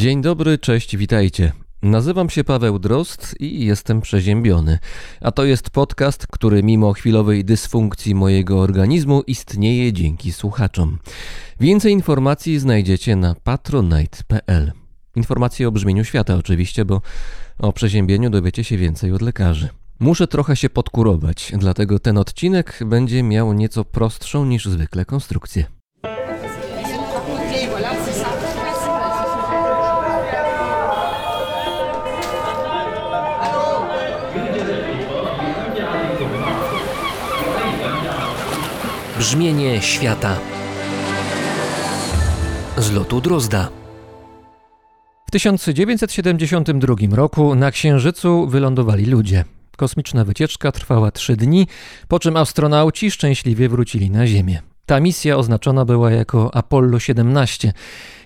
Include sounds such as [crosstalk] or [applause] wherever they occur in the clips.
Dzień dobry, cześć, witajcie. Nazywam się Paweł Drost i jestem przeziębiony. A to jest podcast, który mimo chwilowej dysfunkcji mojego organizmu istnieje dzięki słuchaczom. Więcej informacji znajdziecie na patronite.pl. Informacje o brzmieniu świata oczywiście, bo o przeziębieniu dowiecie się więcej od lekarzy. Muszę trochę się podkurować, dlatego ten odcinek będzie miał nieco prostszą niż zwykle konstrukcję. Brzmienie świata z lotu Drozda. W 1972 roku na Księżycu wylądowali ludzie. Kosmiczna wycieczka trwała trzy dni, po czym astronauci szczęśliwie wrócili na Ziemię. Ta misja oznaczona była jako Apollo 17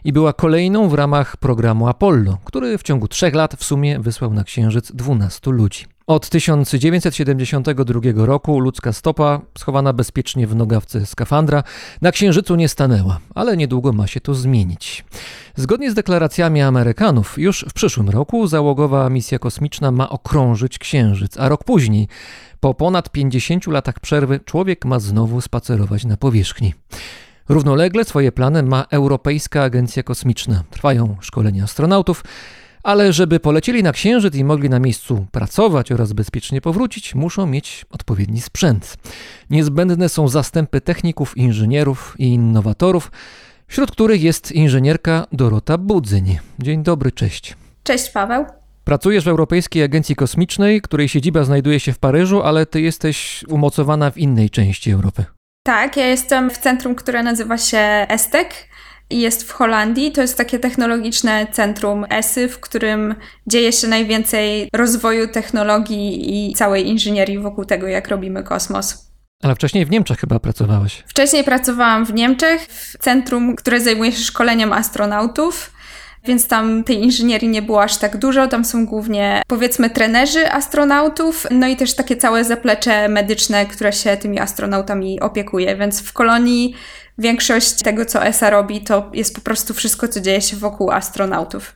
i była kolejną w ramach programu Apollo, który w ciągu trzech lat w sumie wysłał na Księżyc 12 ludzi. Od 1972 roku ludzka stopa, schowana bezpiecznie w nogawce skafandra, na Księżycu nie stanęła, ale niedługo ma się to zmienić. Zgodnie z deklaracjami Amerykanów, już w przyszłym roku załogowa misja kosmiczna ma okrążyć Księżyc, a rok później, po ponad 50 latach przerwy, człowiek ma znowu spacerować na powierzchni. Równolegle swoje plany ma Europejska Agencja Kosmiczna. Trwają szkolenia astronautów, ale żeby polecieli na Księżyc i mogli na miejscu pracować oraz bezpiecznie powrócić, muszą mieć odpowiedni sprzęt. Niezbędne są zastępy techników, inżynierów i innowatorów, wśród których jest inżynierka Dorota Budzyń. Dzień dobry, cześć. Cześć Paweł. Pracujesz w Europejskiej Agencji Kosmicznej, której siedziba znajduje się w Paryżu, ale ty jesteś umocowana w innej części Europy. Tak, ja jestem w centrum, które nazywa się ESTEC i jest w Holandii. To jest takie technologiczne centrum ESY, w którym dzieje się najwięcej rozwoju technologii i całej inżynierii wokół tego, jak robimy kosmos. Ale wcześniej w Niemczech chyba pracowałeś. Wcześniej pracowałam w Niemczech, w centrum, które zajmuje się szkoleniem astronautów więc tam tej inżynierii nie było aż tak dużo. Tam są głównie, powiedzmy, trenerzy astronautów, no i też takie całe zaplecze medyczne, które się tymi astronautami opiekuje. Więc w kolonii większość tego, co ESA robi, to jest po prostu wszystko, co dzieje się wokół astronautów.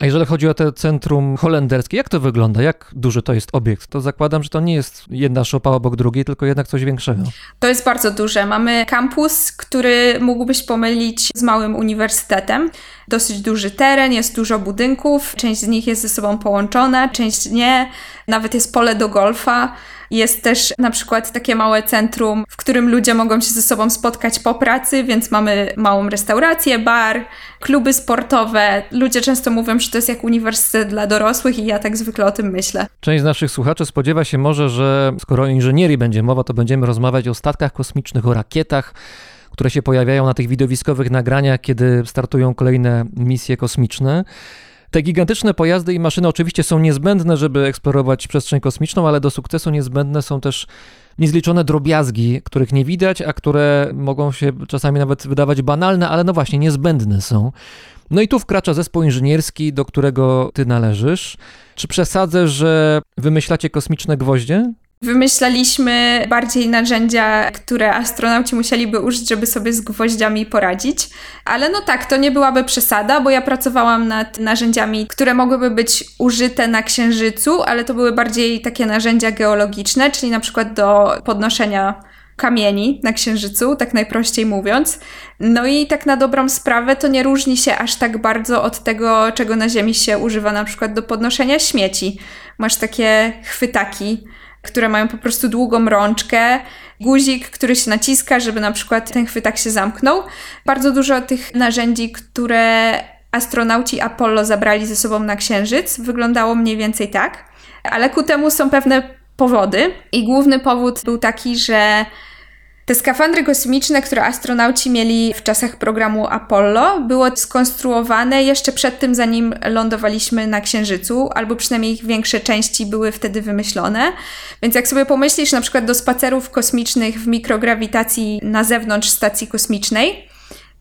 A jeżeli chodzi o to centrum holenderskie, jak to wygląda? Jak duży to jest obiekt? To zakładam, że to nie jest jedna szopa obok drugiej, tylko jednak coś większego. To jest bardzo duże. Mamy kampus, który mógłbyś pomylić z małym uniwersytetem. Dosyć duży teren, jest dużo budynków, część z nich jest ze sobą połączona, część nie. Nawet jest pole do golfa. Jest też na przykład takie małe centrum, w którym ludzie mogą się ze sobą spotkać po pracy, więc mamy małą restaurację, bar, kluby sportowe. Ludzie często mówią, że to jest jak uniwersytet dla dorosłych i ja tak zwykle o tym myślę. Część z naszych słuchaczy spodziewa się może, że skoro o inżynierii będzie mowa, to będziemy rozmawiać o statkach kosmicznych, o rakietach, które się pojawiają na tych widowiskowych nagraniach, kiedy startują kolejne misje kosmiczne. Te gigantyczne pojazdy i maszyny oczywiście są niezbędne, żeby eksplorować przestrzeń kosmiczną, ale do sukcesu niezbędne są też niezliczone drobiazgi, których nie widać, a które mogą się czasami nawet wydawać banalne, ale no właśnie niezbędne są. No i tu wkracza zespół inżynierski, do którego ty należysz. Czy przesadzę, że wymyślacie kosmiczne gwoździe? Wymyślaliśmy bardziej narzędzia, które astronauci musieliby użyć, żeby sobie z gwoździami poradzić. Ale no tak, to nie byłaby przesada, bo ja pracowałam nad narzędziami, które mogłyby być użyte na Księżycu, ale to były bardziej takie narzędzia geologiczne, czyli na przykład do podnoszenia kamieni na Księżycu, tak najprościej mówiąc. No i tak na dobrą sprawę to nie różni się aż tak bardzo od tego, czego na Ziemi się używa na przykład do podnoszenia śmieci. Masz takie chwytaki, które mają po prostu długą rączkę, guzik, który się naciska, żeby na przykład ten chwytak się zamknął. Bardzo dużo tych narzędzi, które astronauci Apollo zabrali ze sobą na Księżyc, wyglądało mniej więcej tak, ale ku temu są pewne powody. I główny powód był taki, że te skafandry kosmiczne, które astronauci mieli w czasach programu Apollo, były skonstruowane jeszcze przed tym, zanim lądowaliśmy na Księżycu, albo przynajmniej ich większe części były wtedy wymyślone. Więc jak sobie pomyślisz na przykład do spacerów kosmicznych w mikrograwitacji na zewnątrz stacji kosmicznej,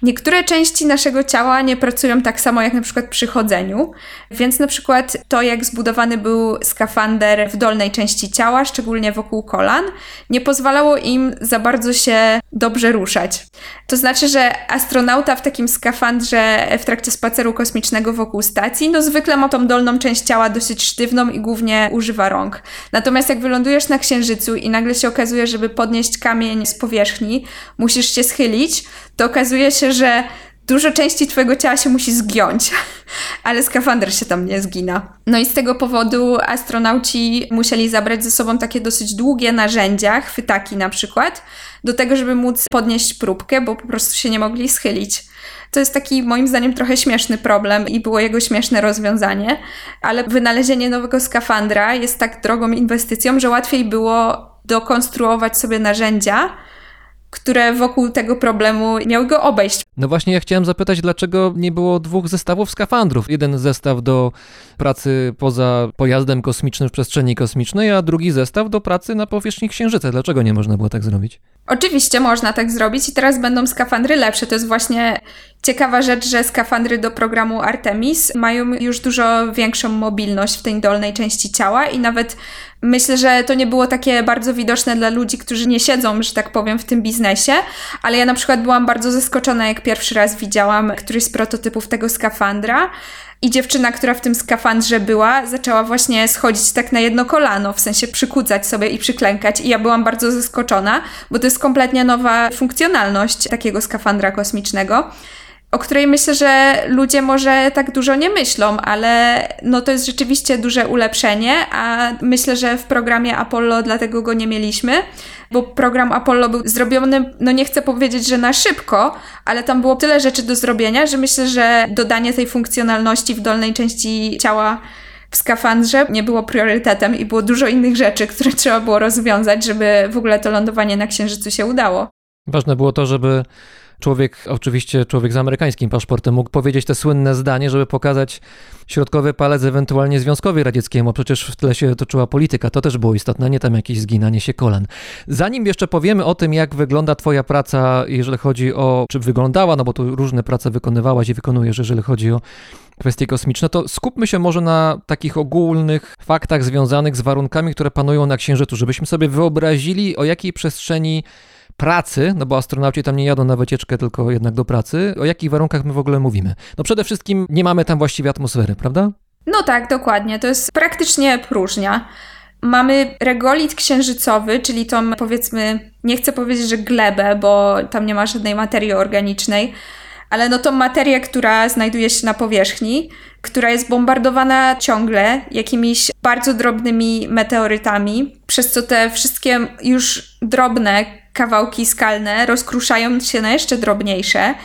Niektóre części naszego ciała nie pracują tak samo jak na przykład przy chodzeniu, więc na przykład to, jak zbudowany był skafander w dolnej części ciała, szczególnie wokół kolan, nie pozwalało im za bardzo się dobrze ruszać. To znaczy, że astronauta w takim skafandrze w trakcie spaceru kosmicznego wokół stacji, no zwykle ma tą dolną część ciała dosyć sztywną i głównie używa rąk. Natomiast jak wylądujesz na Księżycu i nagle się okazuje, żeby podnieść kamień z powierzchni, musisz się schylić, to okazuje się, że dużo części twojego ciała się musi zgiąć, [laughs] ale skafander się tam nie zgina. No i z tego powodu astronauci musieli zabrać ze sobą takie dosyć długie narzędzia, chwytaki na przykład, do tego, żeby móc podnieść próbkę, bo po prostu się nie mogli schylić. To jest taki moim zdaniem trochę śmieszny problem i było jego śmieszne rozwiązanie, ale wynalezienie nowego skafandra jest tak drogą inwestycją, że łatwiej było dokonstruować sobie narzędzia, które wokół tego problemu miały go obejść. No właśnie, ja chciałem zapytać, dlaczego nie było dwóch zestawów skafandrów? Jeden zestaw do pracy poza pojazdem kosmicznym w przestrzeni kosmicznej, a drugi zestaw do pracy na powierzchni Księżyca. Dlaczego nie można było tak zrobić? Oczywiście można tak zrobić i teraz będą skafandry lepsze. To jest właśnie ciekawa rzecz, że skafandry do programu Artemis mają już dużo większą mobilność w tej dolnej części ciała i nawet myślę, że to nie było takie bardzo widoczne dla ludzi, którzy nie siedzą, że tak powiem, w tym biznesie, ale ja na przykład byłam bardzo zaskoczona, jak pierwszy raz widziałam któryś z prototypów tego skafandra. I dziewczyna, która w tym skafandrze była, zaczęła właśnie schodzić tak na jedno kolano, w sensie przykucać sobie i przyklękać. I ja byłam bardzo zaskoczona, bo to jest kompletnie nowa funkcjonalność takiego skafandra kosmicznego o której myślę, że ludzie może tak dużo nie myślą, ale no to jest rzeczywiście duże ulepszenie, a myślę, że w programie Apollo dlatego go nie mieliśmy, bo program Apollo był zrobiony, no nie chcę powiedzieć, że na szybko, ale tam było tyle rzeczy do zrobienia, że myślę, że dodanie tej funkcjonalności w dolnej części ciała w skafandrze nie było priorytetem i było dużo innych rzeczy, które [laughs] trzeba było rozwiązać, żeby w ogóle to lądowanie na Księżycu się udało. Ważne było to, żeby człowiek, oczywiście człowiek z amerykańskim paszportem, mógł powiedzieć te słynne zdanie, żeby pokazać środkowy palec ewentualnie Związkowi Radzieckiemu. Przecież w tle się toczyła polityka, to też było istotne, nie tam jakieś zginanie się kolan. Zanim jeszcze powiemy o tym, jak wygląda Twoja praca, jeżeli chodzi o, czy wyglądała, no bo tu różne prace wykonywałaś i wykonujesz, jeżeli chodzi o kwestie kosmiczne, to skupmy się może na takich ogólnych faktach związanych z warunkami, które panują na Księżycu, żebyśmy sobie wyobrazili, o jakiej przestrzeni pracy, no bo astronauci tam nie jadą na wycieczkę, tylko jednak do pracy, o jakich warunkach my w ogóle mówimy? No przede wszystkim nie mamy tam właściwie atmosfery, prawda? No tak, dokładnie. To jest praktycznie próżnia. Mamy regolit księżycowy, czyli tą powiedzmy, nie chcę powiedzieć, że glebę, bo tam nie ma żadnej materii organicznej, ale no tą materię, która znajduje się na powierzchni, która jest bombardowana ciągle jakimiś bardzo drobnymi meteorytami, przez co te wszystkie już drobne kawałki skalne rozkruszają się na jeszcze drobniejsze.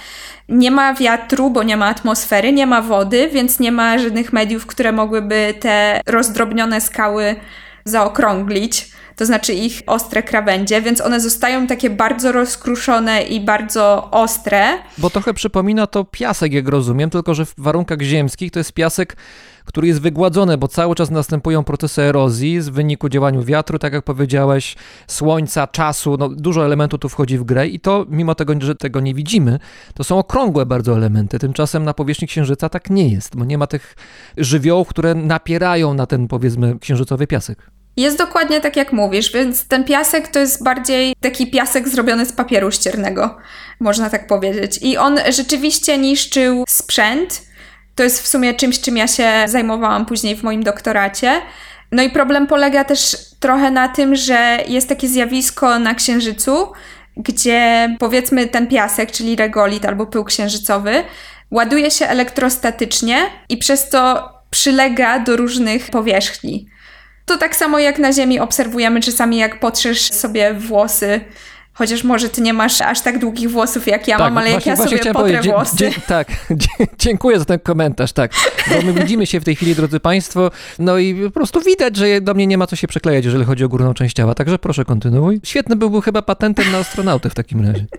Nie ma wiatru, bo nie ma atmosfery, nie ma wody, więc nie ma żadnych mediów, które mogłyby te rozdrobnione skały zaokrąglić to znaczy ich ostre krawędzie, więc one zostają takie bardzo rozkruszone i bardzo ostre. Bo trochę przypomina to piasek, jak rozumiem, tylko że w warunkach ziemskich to jest piasek, który jest wygładzony, bo cały czas następują procesy erozji z wyniku działania wiatru, tak jak powiedziałeś, słońca, czasu, no dużo elementów tu wchodzi w grę i to, mimo tego, że tego nie widzimy, to są okrągłe bardzo elementy. Tymczasem na powierzchni Księżyca tak nie jest, bo nie ma tych żywiołów, które napierają na ten, powiedzmy, księżycowy piasek. Jest dokładnie tak, jak mówisz, więc ten piasek to jest bardziej taki piasek zrobiony z papieru ściernego, można tak powiedzieć. I on rzeczywiście niszczył sprzęt. To jest w sumie czymś, czym ja się zajmowałam później w moim doktoracie. No i problem polega też trochę na tym, że jest takie zjawisko na Księżycu, gdzie powiedzmy ten piasek, czyli regolit albo pył księżycowy, ładuje się elektrostatycznie i przez to przylega do różnych powierzchni. To tak samo jak na Ziemi obserwujemy czasami, jak potrzesz sobie włosy. Chociaż może ty nie masz aż tak długich włosów jak ja tak, mam, ale właśnie, jak ja sobie potrę włosy. Dzie, tak, [laughs] dziękuję za ten komentarz, tak. Bo my widzimy się w tej chwili, drodzy Państwo, no i po prostu widać, że do mnie nie ma co się przyklejać, jeżeli chodzi o górną część ciała, także proszę kontynuuj. Świetny byłby chyba patentem na astronautę w takim razie. [laughs]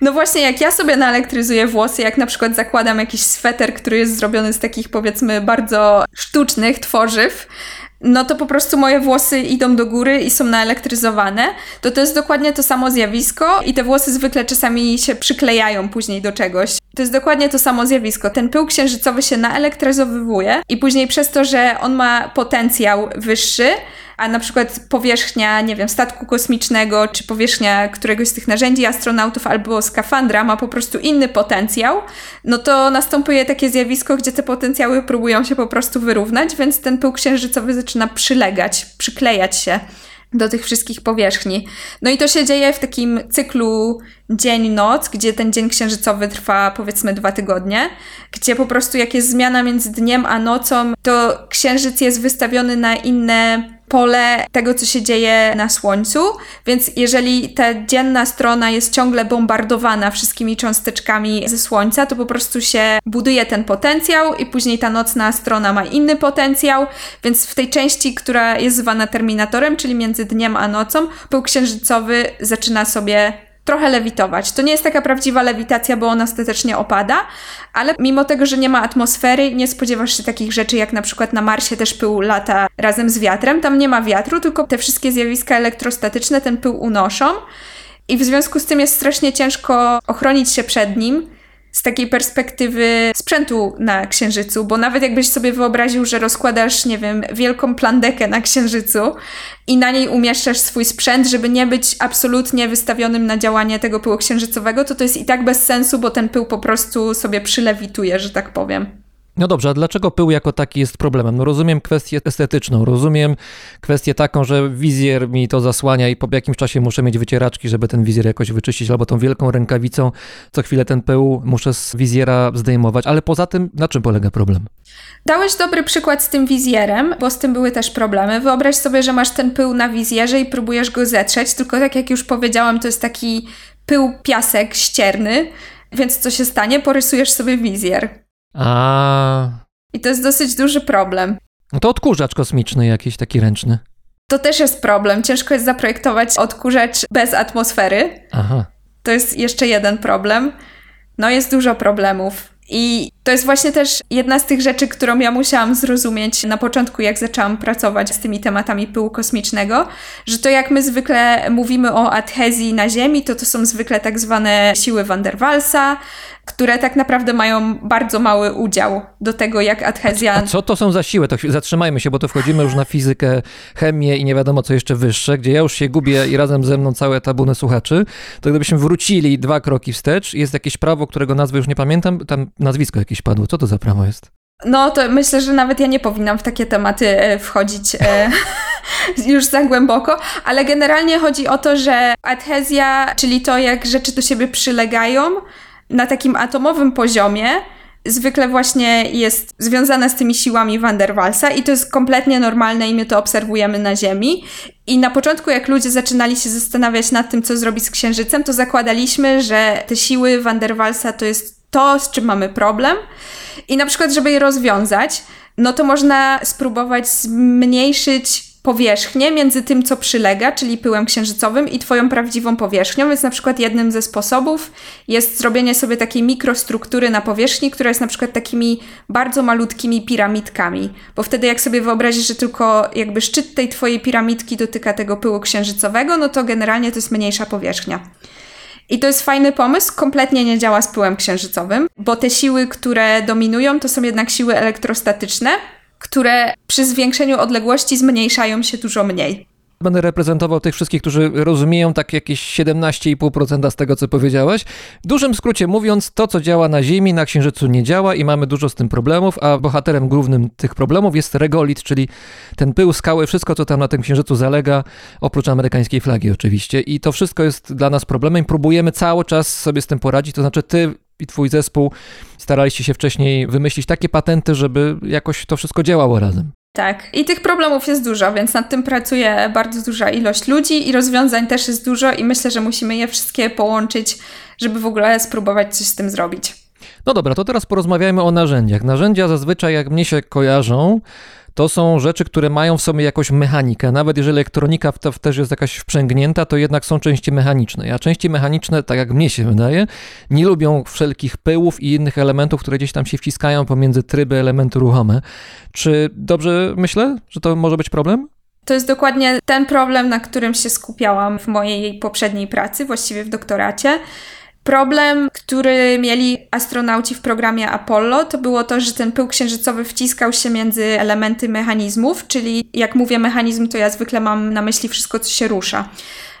No właśnie, jak ja sobie naelektryzuję włosy, jak na przykład zakładam jakiś sweter, który jest zrobiony z takich powiedzmy bardzo sztucznych tworzyw, no to po prostu moje włosy idą do góry i są naelektryzowane, to to jest dokładnie to samo zjawisko i te włosy zwykle czasami się przyklejają później do czegoś. To jest dokładnie to samo zjawisko. Ten pył księżycowy się naelektryzowywuje i później przez to, że on ma potencjał wyższy, a na przykład powierzchnia, nie wiem, statku kosmicznego, czy powierzchnia któregoś z tych narzędzi astronautów albo skafandra ma po prostu inny potencjał, no to następuje takie zjawisko, gdzie te potencjały próbują się po prostu wyrównać, więc ten pył księżycowy zaczyna przylegać, przyklejać się do tych wszystkich powierzchni. No i to się dzieje w takim cyklu dzień-noc, gdzie ten dzień księżycowy trwa powiedzmy dwa tygodnie, gdzie po prostu jak jest zmiana między dniem a nocą, to księżyc jest wystawiony na inne pole tego, co się dzieje na Słońcu, więc jeżeli ta dzienna strona jest ciągle bombardowana wszystkimi cząsteczkami ze Słońca, to po prostu się buduje ten potencjał i później ta nocna strona ma inny potencjał, więc w tej części, która jest zwana terminatorem, czyli między dniem a nocą, pył księżycowy zaczyna sobie trochę lewitować. To nie jest taka prawdziwa lewitacja, bo ona ostatecznie opada, ale mimo tego, że nie ma atmosfery, nie spodziewasz się takich rzeczy, jak na przykład na Marsie też pył lata razem z wiatrem. Tam nie ma wiatru, tylko te wszystkie zjawiska elektrostatyczne ten pył unoszą. I w związku z tym jest strasznie ciężko ochronić się przed nim z takiej perspektywy sprzętu na Księżycu, bo nawet jakbyś sobie wyobraził, że rozkładasz, nie wiem, wielką plandekę na Księżycu i na niej umieszczasz swój sprzęt, żeby nie być absolutnie wystawionym na działanie tego pyłu księżycowego, to to jest i tak bez sensu, bo ten pył po prostu sobie przylewituje, że tak powiem. No dobrze, a dlaczego pył jako taki jest problemem? No rozumiem kwestię estetyczną, rozumiem kwestię taką, że wizjer mi to zasłania i po jakimś czasie muszę mieć wycieraczki, żeby ten wizjer jakoś wyczyścić, albo tą wielką rękawicą co chwilę ten pył muszę z wizjera zdejmować, ale poza tym na czym polega problem? Dałeś dobry przykład z tym wizjerem, bo z tym były też problemy. Wyobraź sobie, że masz ten pył na wizjerze i próbujesz go zetrzeć, tylko tak jak już powiedziałam, to jest taki pył, piasek ścierny, więc co się stanie? Porysujesz sobie wizjer. A. I to jest dosyć duży problem. No to odkurzacz kosmiczny jakiś taki ręczny. To też jest problem. Ciężko jest zaprojektować odkurzacz bez atmosfery. Aha. To jest jeszcze jeden problem. No jest dużo problemów. I to jest właśnie też jedna z tych rzeczy, którą ja musiałam zrozumieć na początku, jak zaczęłam pracować z tymi tematami pyłu kosmicznego, że to jak my zwykle mówimy o adhezji na Ziemi, to to są zwykle tak zwane siły Van der Waalsa, które tak naprawdę mają bardzo mały udział do tego, jak adhezja... A co to są za siły? To zatrzymajmy się, bo to wchodzimy już na fizykę, chemię i nie wiadomo co jeszcze wyższe, gdzie ja już się gubię i razem ze mną całe tabuny słuchaczy, to gdybyśmy wrócili dwa kroki wstecz, jest jakieś prawo, którego nazwy już nie pamiętam, tam nazwisko jakieś padło. Co to za prawo jest? No to myślę, że nawet ja nie powinnam w takie tematy e, wchodzić e, [laughs] już za głęboko, ale generalnie chodzi o to, że adhezja, czyli to jak rzeczy do siebie przylegają, na takim atomowym poziomie zwykle właśnie jest związana z tymi siłami Van der Waalsa i to jest kompletnie normalne i my to obserwujemy na Ziemi. I na początku, jak ludzie zaczynali się zastanawiać nad tym, co zrobić z Księżycem, to zakładaliśmy, że te siły Van der Waalsa to jest to, z czym mamy problem. I na przykład, żeby je rozwiązać, no to można spróbować zmniejszyć powierzchnię między tym, co przylega, czyli pyłem księżycowym, i Twoją prawdziwą powierzchnią. Więc na przykład jednym ze sposobów jest zrobienie sobie takiej mikrostruktury na powierzchni, która jest na przykład takimi bardzo malutkimi piramidkami. Bo wtedy, jak sobie wyobrazisz, że tylko jakby szczyt tej Twojej piramidki dotyka tego pyłu księżycowego, no to generalnie to jest mniejsza powierzchnia. I to jest fajny pomysł, kompletnie nie działa z pyłem księżycowym, bo te siły, które dominują, to są jednak siły elektrostatyczne, które przy zwiększeniu odległości zmniejszają się dużo mniej. Będę reprezentował tych wszystkich, którzy rozumieją tak jakieś 17,5% z tego, co powiedziałeś. W dużym skrócie mówiąc, to, co działa na Ziemi, na Księżycu nie działa i mamy dużo z tym problemów, a bohaterem głównym tych problemów jest regolit, czyli ten pył, skały, wszystko, co tam na tym Księżycu zalega, oprócz amerykańskiej flagi oczywiście. I to wszystko jest dla nas problemem. Próbujemy cały czas sobie z tym poradzić, to znaczy ty i twój zespół staraliście się wcześniej wymyślić takie patenty, żeby jakoś to wszystko działało razem. Tak, i tych problemów jest dużo, więc nad tym pracuje bardzo duża ilość ludzi i rozwiązań też jest dużo i myślę, że musimy je wszystkie połączyć, żeby w ogóle spróbować coś z tym zrobić. No dobra, to teraz porozmawiajmy o narzędziach. Narzędzia zazwyczaj, jak mnie się kojarzą, to są rzeczy, które mają w sobie jakąś mechanikę. Nawet jeżeli elektronika w to też jest jakaś wprzęgnięta, to jednak są części mechaniczne. A części mechaniczne, tak jak mnie się wydaje, nie lubią wszelkich pyłów i innych elementów, które gdzieś tam się wciskają pomiędzy tryby, elementy ruchome. Czy dobrze myślę, że to może być problem? To jest dokładnie ten problem, na którym się skupiałam w mojej poprzedniej pracy, właściwie w doktoracie. Problem, który mieli astronauci w programie Apollo, to było to, że ten pył księżycowy wciskał się między elementy mechanizmów, czyli jak mówię mechanizm, to ja zwykle mam na myśli wszystko, co się rusza.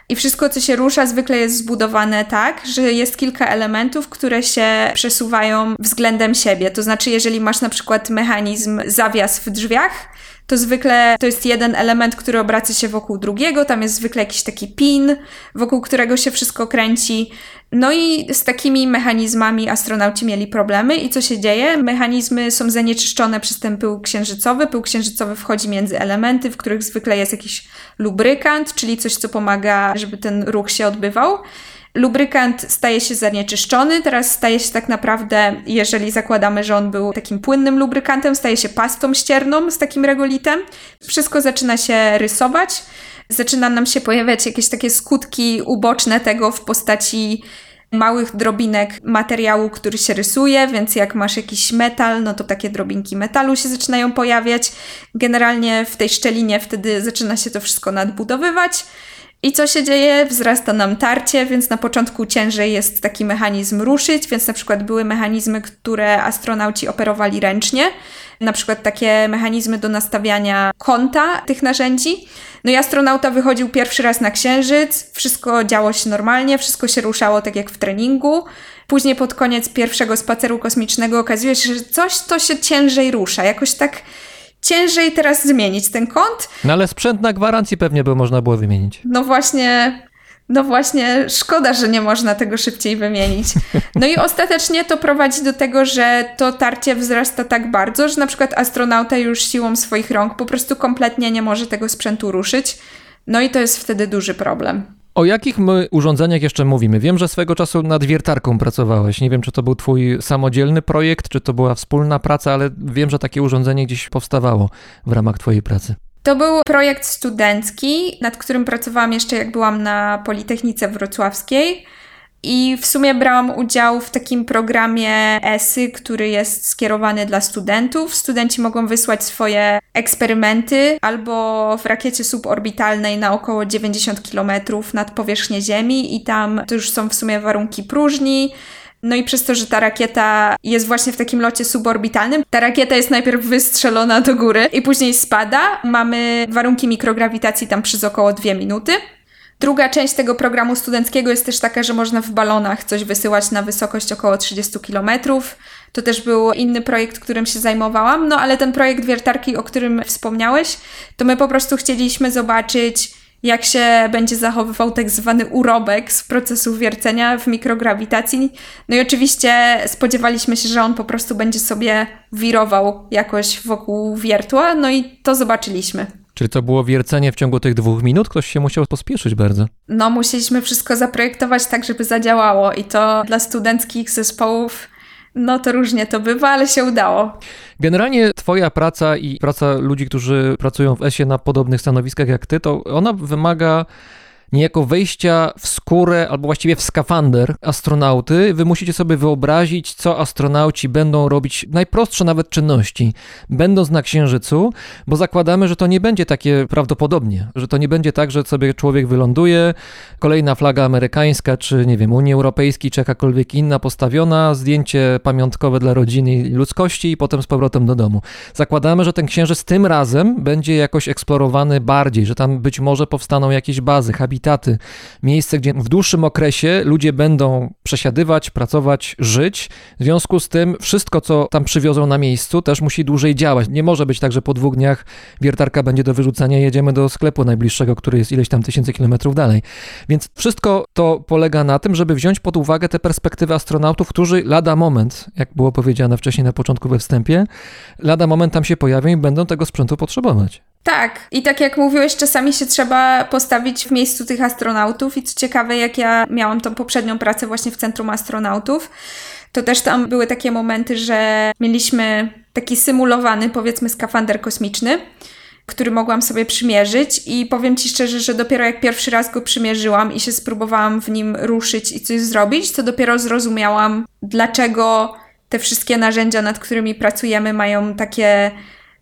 I wszystko, co się rusza, zwykle jest zbudowane tak, że jest kilka elementów, które się przesuwają względem siebie. To znaczy, jeżeli masz na przykład mechanizm zawias w drzwiach, to zwykle to jest jeden element, który obraca się wokół drugiego, tam jest zwykle jakiś taki pin, wokół którego się wszystko kręci. No i z takimi mechanizmami astronauci mieli problemy i co się dzieje? Mechanizmy są zanieczyszczone przez ten pył księżycowy. Pył księżycowy wchodzi między elementy, w których zwykle jest jakiś lubrykant, czyli coś, co pomaga, żeby ten ruch się odbywał lubrykant staje się zanieczyszczony, teraz staje się tak naprawdę, jeżeli zakładamy, że on był takim płynnym lubrykantem, staje się pastą ścierną z takim regolitem. Wszystko zaczyna się rysować, zaczyna nam się pojawiać jakieś takie skutki uboczne tego w postaci małych drobinek materiału, który się rysuje, więc jak masz jakiś metal, no to takie drobinki metalu się zaczynają pojawiać. Generalnie w tej szczelinie wtedy zaczyna się to wszystko nadbudowywać. I co się dzieje? Wzrasta nam tarcie, więc na początku ciężej jest taki mechanizm ruszyć, więc na przykład były mechanizmy, które astronauci operowali ręcznie, na przykład takie mechanizmy do nastawiania kąta tych narzędzi. No i astronauta wychodził pierwszy raz na księżyc, wszystko działo się normalnie, wszystko się ruszało tak jak w treningu. Później pod koniec pierwszego spaceru kosmicznego okazuje się, że coś to się ciężej rusza, jakoś tak ciężej teraz zmienić ten kąt. No ale sprzęt na gwarancji pewnie by można było wymienić. No właśnie, no właśnie, szkoda, że nie można tego szybciej wymienić. No i [laughs] ostatecznie to prowadzi do tego, że to tarcie wzrasta tak bardzo, że na przykład astronauta już siłą swoich rąk po prostu kompletnie nie może tego sprzętu ruszyć. No i to jest wtedy duży problem. O jakich my urządzeniach jeszcze mówimy? Wiem, że swego czasu nad wiertarką pracowałeś. Nie wiem, czy to był twój samodzielny projekt, czy to była wspólna praca, ale wiem, że takie urządzenie gdzieś powstawało w ramach twojej pracy. To był projekt studencki, nad którym pracowałam jeszcze jak byłam na Politechnice Wrocławskiej. I w sumie brałam udział w takim programie ESY, który jest skierowany dla studentów. Studenci mogą wysłać swoje eksperymenty albo w rakiecie suborbitalnej na około 90 km nad powierzchnię Ziemi, i tam to już są w sumie warunki próżni. No i przez to, że ta rakieta jest właśnie w takim locie suborbitalnym, ta rakieta jest najpierw wystrzelona do góry i później spada. Mamy warunki mikrograwitacji tam przez około 2 minuty. Druga część tego programu studenckiego jest też taka, że można w balonach coś wysyłać na wysokość około 30 km. To też był inny projekt, którym się zajmowałam, no ale ten projekt wiertarki, o którym wspomniałeś, to my po prostu chcieliśmy zobaczyć, jak się będzie zachowywał tak zwany urobek z procesu wiercenia w mikrograwitacji. No i oczywiście spodziewaliśmy się, że on po prostu będzie sobie wirował jakoś wokół wiertła, no i to zobaczyliśmy. Czyli to było wiercenie w ciągu tych dwóch minut? Ktoś się musiał pospieszyć bardzo. No, musieliśmy wszystko zaprojektować tak, żeby zadziałało i to dla studenckich zespołów no to różnie to bywa, ale się udało. Generalnie twoja praca i praca ludzi, którzy pracują w ESie na podobnych stanowiskach jak ty, to ona wymaga niejako wejścia w skórę, albo właściwie w skafander astronauty. Wy musicie sobie wyobrazić, co astronauci będą robić, najprostsze nawet czynności, będąc na Księżycu, bo zakładamy, że to nie będzie takie prawdopodobnie, że to nie będzie tak, że sobie człowiek wyląduje, kolejna flaga amerykańska, czy nie wiem, Unii Europejskiej, czy jakakolwiek inna postawiona, zdjęcie pamiątkowe dla rodziny i ludzkości i potem z powrotem do domu. Zakładamy, że ten Księżyc tym razem będzie jakoś eksplorowany bardziej, że tam być może powstaną jakieś bazy, habitaty, habitaty, miejsce, gdzie w dłuższym okresie ludzie będą przesiadywać, pracować, żyć. W związku z tym wszystko, co tam przywiozą na miejscu, też musi dłużej działać. Nie może być tak, że po dwóch dniach wiertarka będzie do wyrzucenia i jedziemy do sklepu najbliższego, który jest ileś tam tysięcy kilometrów dalej. Więc wszystko to polega na tym, żeby wziąć pod uwagę te perspektywy astronautów, którzy lada moment, jak było powiedziane wcześniej na początku we wstępie, lada moment tam się pojawią i będą tego sprzętu potrzebować. Tak, i tak jak mówiłeś, czasami się trzeba postawić w miejscu tych astronautów. I co ciekawe, jak ja miałam tą poprzednią pracę właśnie w Centrum Astronautów, to też tam były takie momenty, że mieliśmy taki symulowany, powiedzmy, skafander kosmiczny, który mogłam sobie przymierzyć. I powiem Ci szczerze, że dopiero jak pierwszy raz go przymierzyłam i się spróbowałam w nim ruszyć i coś zrobić, to dopiero zrozumiałam, dlaczego te wszystkie narzędzia, nad którymi pracujemy, mają takie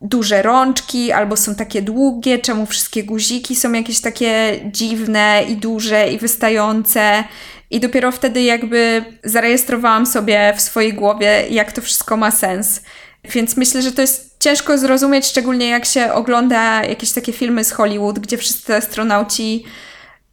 duże rączki albo są takie długie, czemu wszystkie guziki są jakieś takie dziwne i duże i wystające. I dopiero wtedy jakby zarejestrowałam sobie w swojej głowie, jak to wszystko ma sens. Więc myślę, że to jest ciężko zrozumieć, szczególnie jak się ogląda jakieś takie filmy z Hollywood, gdzie wszyscy astronauci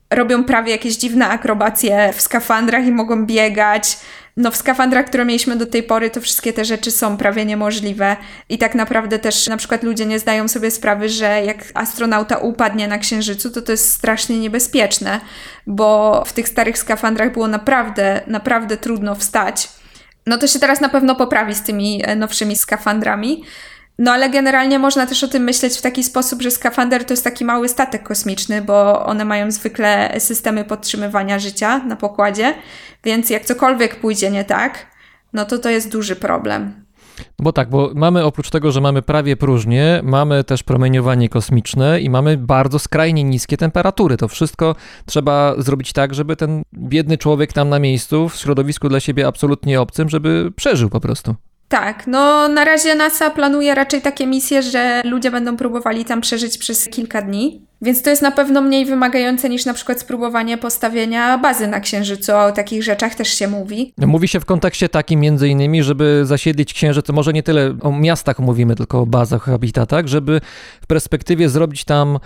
robią prawie jakieś dziwne akrobacje w skafandrach i mogą biegać. No w skafandrach, które mieliśmy do tej pory, to wszystkie te rzeczy są prawie niemożliwe i tak naprawdę też na przykład ludzie nie zdają sobie sprawy, że jak astronauta upadnie na Księżycu, to to jest strasznie niebezpieczne, bo w tych starych skafandrach było naprawdę, naprawdę trudno wstać. No to się teraz na pewno poprawi z tymi e, nowszymi skafandrami. No ale generalnie można też o tym myśleć w taki sposób, że skafander to jest taki mały statek kosmiczny, bo one mają zwykle systemy podtrzymywania życia na pokładzie, więc jak cokolwiek pójdzie nie tak, no to to jest duży problem. Bo tak, bo mamy oprócz tego, że mamy prawie próżnię, mamy też promieniowanie kosmiczne i mamy bardzo skrajnie niskie temperatury. To wszystko trzeba zrobić tak, żeby ten biedny człowiek tam na miejscu, w środowisku dla siebie absolutnie obcym, żeby przeżył po prostu. Tak, no na razie NASA planuje raczej takie misje, że ludzie będą próbowali tam przeżyć przez kilka dni. Więc to jest na pewno mniej wymagające niż na przykład spróbowanie postawienia bazy na Księżycu. O takich rzeczach też się mówi. Mówi się w kontekście takim między innymi, żeby zasiedlić Księżyc, może nie tyle o miastach mówimy, tylko o bazach, habitatach, żeby w perspektywie zrobić tam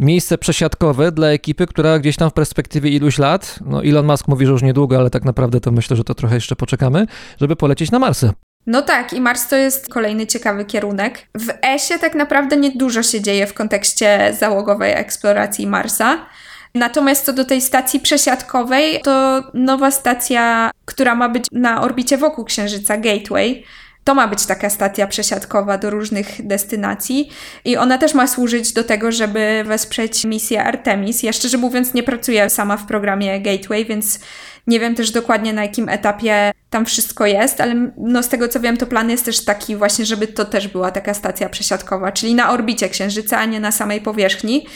miejsce przesiadkowe dla ekipy, która gdzieś tam w perspektywie iluś lat, no Elon Musk mówi, że już niedługo, ale tak naprawdę to myślę, że to trochę jeszcze poczekamy, żeby polecieć na Marsy. No tak, i Mars to jest kolejny ciekawy kierunek. W ESie tak naprawdę nie dużo się dzieje w kontekście załogowej eksploracji Marsa. Natomiast co do tej stacji przesiadkowej, to nowa stacja, która ma być na orbicie wokół Księżyca, Gateway, to ma być taka stacja przesiadkowa do różnych destynacji i ona też ma służyć do tego, żeby wesprzeć misję Artemis. Ja szczerze mówiąc nie pracuję sama w programie Gateway, więc nie wiem też dokładnie na jakim etapie tam wszystko jest, ale no z tego co wiem, to plan jest też taki właśnie, żeby to też była taka stacja przesiadkowa, czyli na orbicie Księżyca, a nie na samej powierzchni.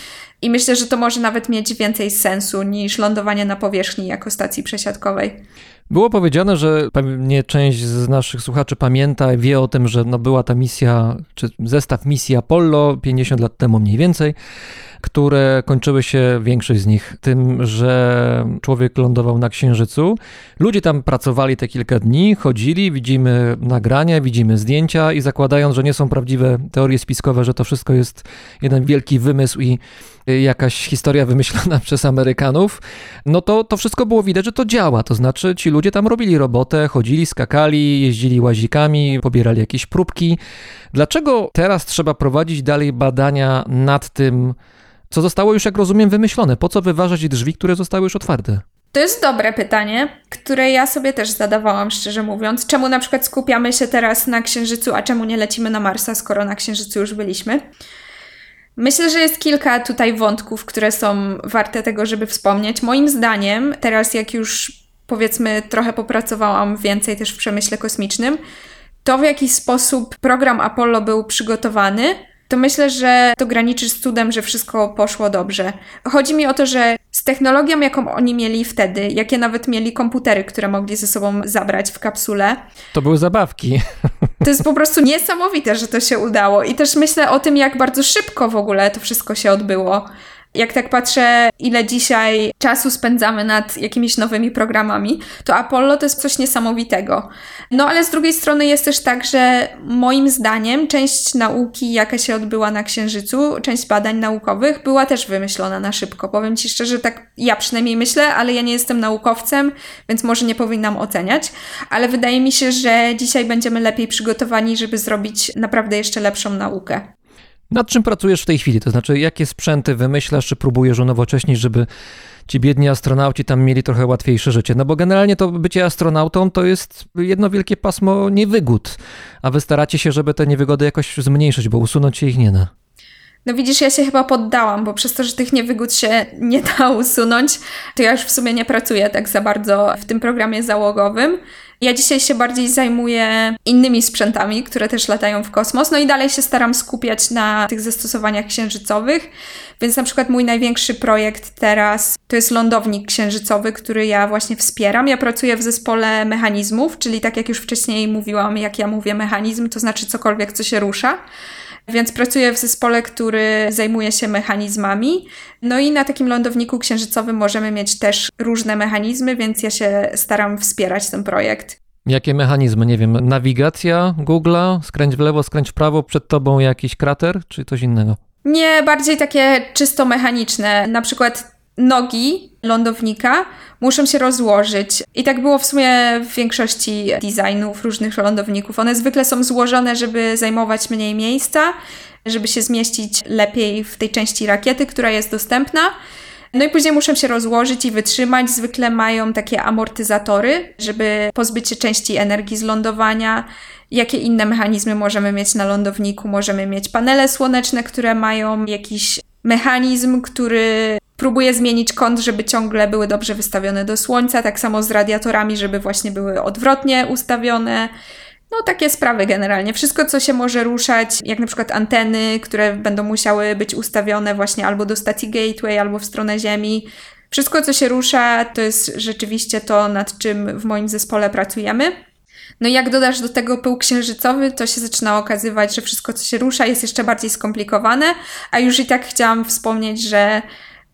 I myślę, że to może nawet mieć więcej sensu niż lądowanie na powierzchni jako stacji przesiadkowej. Było powiedziane, że pewnie część z naszych słuchaczy pamięta, wie o tym, że no była ta misja, czy zestaw misji Apollo 50 lat temu mniej więcej, które kończyły się, większość z nich, tym, że człowiek lądował na Księżycu. Ludzie tam pracowali te kilka dni, chodzili, widzimy nagrania, widzimy zdjęcia i zakładając, że nie są prawdziwe teorie spiskowe, że to wszystko jest jeden wielki wymysł i jakaś historia wymyślona [laughs] przez Amerykanów, no to to wszystko było widać, że to działa. To znaczy ci ludzie tam robili robotę, chodzili, skakali, jeździli łazikami, pobierali jakieś próbki. Dlaczego teraz trzeba prowadzić dalej badania nad tym, co zostało już, jak rozumiem, wymyślone? Po co wyważać drzwi, które zostały już otwarte? To jest dobre pytanie, które ja sobie też zadawałam, szczerze mówiąc. Czemu na przykład skupiamy się teraz na Księżycu, a czemu nie lecimy na Marsa, skoro na Księżycu już byliśmy? Myślę, że jest kilka tutaj wątków, które są warte tego, żeby wspomnieć. Moim zdaniem, teraz jak już powiedzmy trochę popracowałam więcej też w przemyśle kosmicznym, to w jaki sposób program Apollo był przygotowany, to myślę, że to graniczy z cudem, że wszystko poszło dobrze. Chodzi mi o to, że z technologią, jaką oni mieli wtedy, jakie nawet mieli komputery, które mogli ze sobą zabrać w kapsule. To były zabawki. To jest po prostu niesamowite, że to się udało. I też myślę o tym, jak bardzo szybko w ogóle to wszystko się odbyło jak tak patrzę, ile dzisiaj czasu spędzamy nad jakimiś nowymi programami, to Apollo to jest coś niesamowitego. No ale z drugiej strony jest też tak, że moim zdaniem część nauki, jaka się odbyła na Księżycu, część badań naukowych była też wymyślona na szybko. Powiem Ci szczerze, tak ja przynajmniej myślę, ale ja nie jestem naukowcem, więc może nie powinnam oceniać, ale wydaje mi się, że dzisiaj będziemy lepiej przygotowani, żeby zrobić naprawdę jeszcze lepszą naukę. Nad czym pracujesz w tej chwili? To znaczy, jakie sprzęty wymyślasz, czy próbujesz unowocześnić, żeby ci biedni astronauci tam mieli trochę łatwiejsze życie? No bo generalnie to bycie astronautą to jest jedno wielkie pasmo niewygód, a wy staracie się, żeby te niewygody jakoś zmniejszyć, bo usunąć się ich nie da. No widzisz, ja się chyba poddałam, bo przez to, że tych niewygód się nie da usunąć, to ja już w sumie nie pracuję tak za bardzo w tym programie załogowym. Ja dzisiaj się bardziej zajmuję innymi sprzętami, które też latają w kosmos, no i dalej się staram skupiać na tych zastosowaniach księżycowych. Więc na przykład mój największy projekt teraz to jest lądownik księżycowy, który ja właśnie wspieram. Ja pracuję w zespole mechanizmów, czyli tak jak już wcześniej mówiłam, jak ja mówię mechanizm, to znaczy cokolwiek, co się rusza. Więc pracuję w zespole, który zajmuje się mechanizmami. No i na takim lądowniku księżycowym możemy mieć też różne mechanizmy, więc ja się staram wspierać ten projekt. Jakie mechanizmy? Nie wiem, nawigacja Google'a, skręć w lewo, skręć w prawo, przed tobą jakiś krater, czy coś innego? Nie, bardziej takie czysto mechaniczne. Na przykład nogi lądownika muszą się rozłożyć. I tak było w sumie w większości designów różnych lądowników. One zwykle są złożone, żeby zajmować mniej miejsca, żeby się zmieścić lepiej w tej części rakiety, która jest dostępna. No i później muszą się rozłożyć i wytrzymać. Zwykle mają takie amortyzatory, żeby pozbyć się części energii z lądowania. Jakie inne mechanizmy możemy mieć na lądowniku? Możemy mieć panele słoneczne, które mają jakiś mechanizm, który próbuje zmienić kąt, żeby ciągle były dobrze wystawione do słońca. Tak samo z radiatorami, żeby właśnie były odwrotnie ustawione. No, takie sprawy generalnie. Wszystko, co się może ruszać, jak na przykład anteny, które będą musiały być ustawione właśnie albo do stacji gateway, albo w stronę Ziemi. Wszystko, co się rusza, to jest rzeczywiście to, nad czym w moim zespole pracujemy. No i jak dodasz do tego pył księżycowy, to się zaczyna okazywać, że wszystko, co się rusza, jest jeszcze bardziej skomplikowane. A już i tak chciałam wspomnieć, że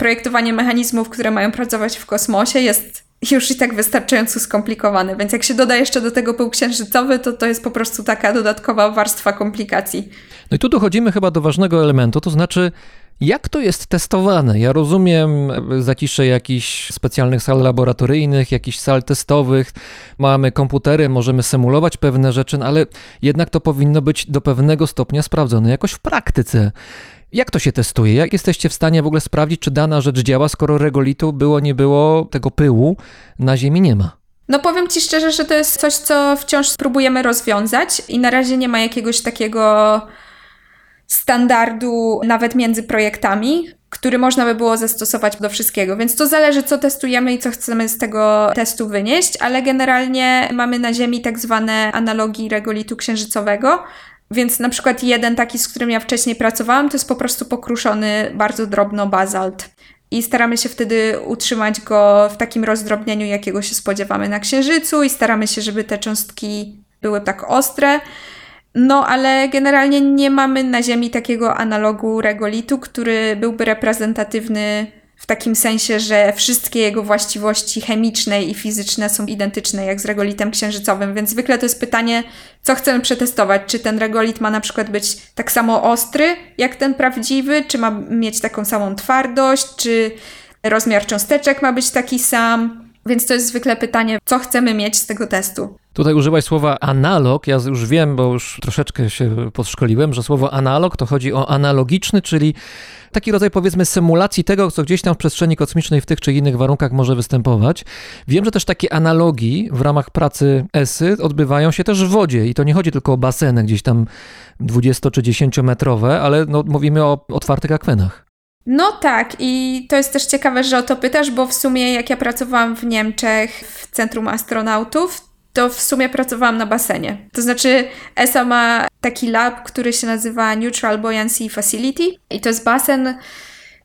projektowanie mechanizmów, które mają pracować w kosmosie, jest już i tak wystarczająco skomplikowane. Więc jak się doda jeszcze do tego pył księżycowy, to to jest po prostu taka dodatkowa warstwa komplikacji. No i tu dochodzimy chyba do ważnego elementu, to znaczy jak to jest testowane? Ja rozumiem zacisze jakichś specjalnych sal laboratoryjnych, jakichś sal testowych, mamy komputery, możemy symulować pewne rzeczy, no ale jednak to powinno być do pewnego stopnia sprawdzone jakoś w praktyce. Jak to się testuje? Jak jesteście w stanie w ogóle sprawdzić, czy dana rzecz działa, skoro regolitu było, nie było, tego pyłu na Ziemi nie ma? No powiem Ci szczerze, że to jest coś, co wciąż spróbujemy rozwiązać i na razie nie ma jakiegoś takiego standardu nawet między projektami, który można by było zastosować do wszystkiego. Więc to zależy, co testujemy i co chcemy z tego testu wynieść, ale generalnie mamy na Ziemi tak zwane analogi regolitu księżycowego. Więc na przykład jeden taki, z którym ja wcześniej pracowałam, to jest po prostu pokruszony bardzo drobno bazalt. I staramy się wtedy utrzymać go w takim rozdrobnieniu, jakiego się spodziewamy na Księżycu, i staramy się, żeby te cząstki były tak ostre. No, ale generalnie nie mamy na Ziemi takiego analogu regolitu, który byłby reprezentatywny w takim sensie, że wszystkie jego właściwości chemiczne i fizyczne są identyczne jak z regolitem księżycowym, więc zwykle to jest pytanie, co chcemy przetestować. Czy ten regolit ma na przykład być tak samo ostry jak ten prawdziwy, czy ma mieć taką samą twardość, czy rozmiar cząsteczek ma być taki sam. Więc to jest zwykle pytanie, co chcemy mieć z tego testu. Tutaj używaj słowa analog. Ja już wiem, bo już troszeczkę się podszkoliłem, że słowo analog to chodzi o analogiczny, czyli taki rodzaj powiedzmy symulacji tego, co gdzieś tam w przestrzeni kosmicznej w tych czy innych warunkach może występować. Wiem, że też takie analogii w ramach pracy ESY odbywają się też w wodzie i to nie chodzi tylko o baseny gdzieś tam 20 czy 10 metrowe, ale no, mówimy o otwartych akwenach. No tak, i to jest też ciekawe, że o to pytasz, bo w sumie jak ja pracowałam w Niemczech w Centrum Astronautów, to w sumie pracowałam na basenie. To znaczy, ESA ma taki lab, który się nazywa Neutral Buoyancy Facility i to jest basen,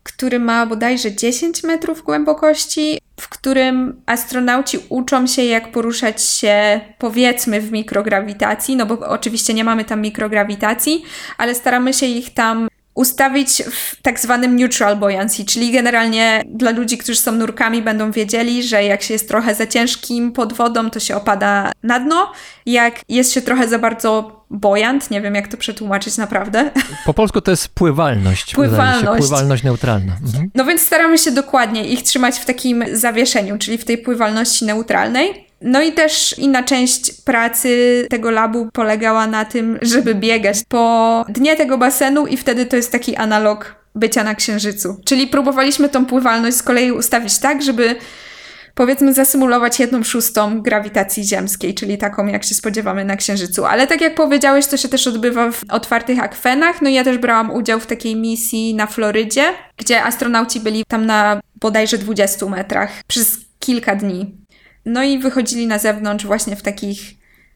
który ma bodajże 10 metrów głębokości, w którym astronauci uczą się, jak poruszać się, powiedzmy, w mikrograwitacji, no bo oczywiście nie mamy tam mikrograwitacji, ale staramy się ich tam ustawić w tak zwanym neutral buoyancy, czyli generalnie dla ludzi, którzy są nurkami, będą wiedzieli, że jak się jest trochę za ciężkim pod wodą, to się opada na dno. Jak jest się trochę za bardzo bojant, nie wiem jak to przetłumaczyć naprawdę. [laughs] Po polsku to jest pływalność. Pływalność. Się, pływalność neutralna. Mhm. No więc staramy się dokładnie ich trzymać w takim zawieszeniu, czyli w tej pływalności neutralnej. No i też inna część pracy tego labu polegała na tym, żeby biegać po dnie tego basenu i wtedy to jest taki analog bycia na księżycu. Czyli próbowaliśmy tą pływalność z kolei ustawić tak, żeby powiedzmy zasymulować jedną szóstą grawitacji ziemskiej, czyli taką jak się spodziewamy na księżycu. Ale tak jak powiedziałeś, to się też odbywa w otwartych akwenach. No i ja też brałam udział w takiej misji na Florydzie, gdzie astronauci byli tam na bodajże 20 metrach przez kilka dni. No i wychodzili na zewnątrz właśnie w takich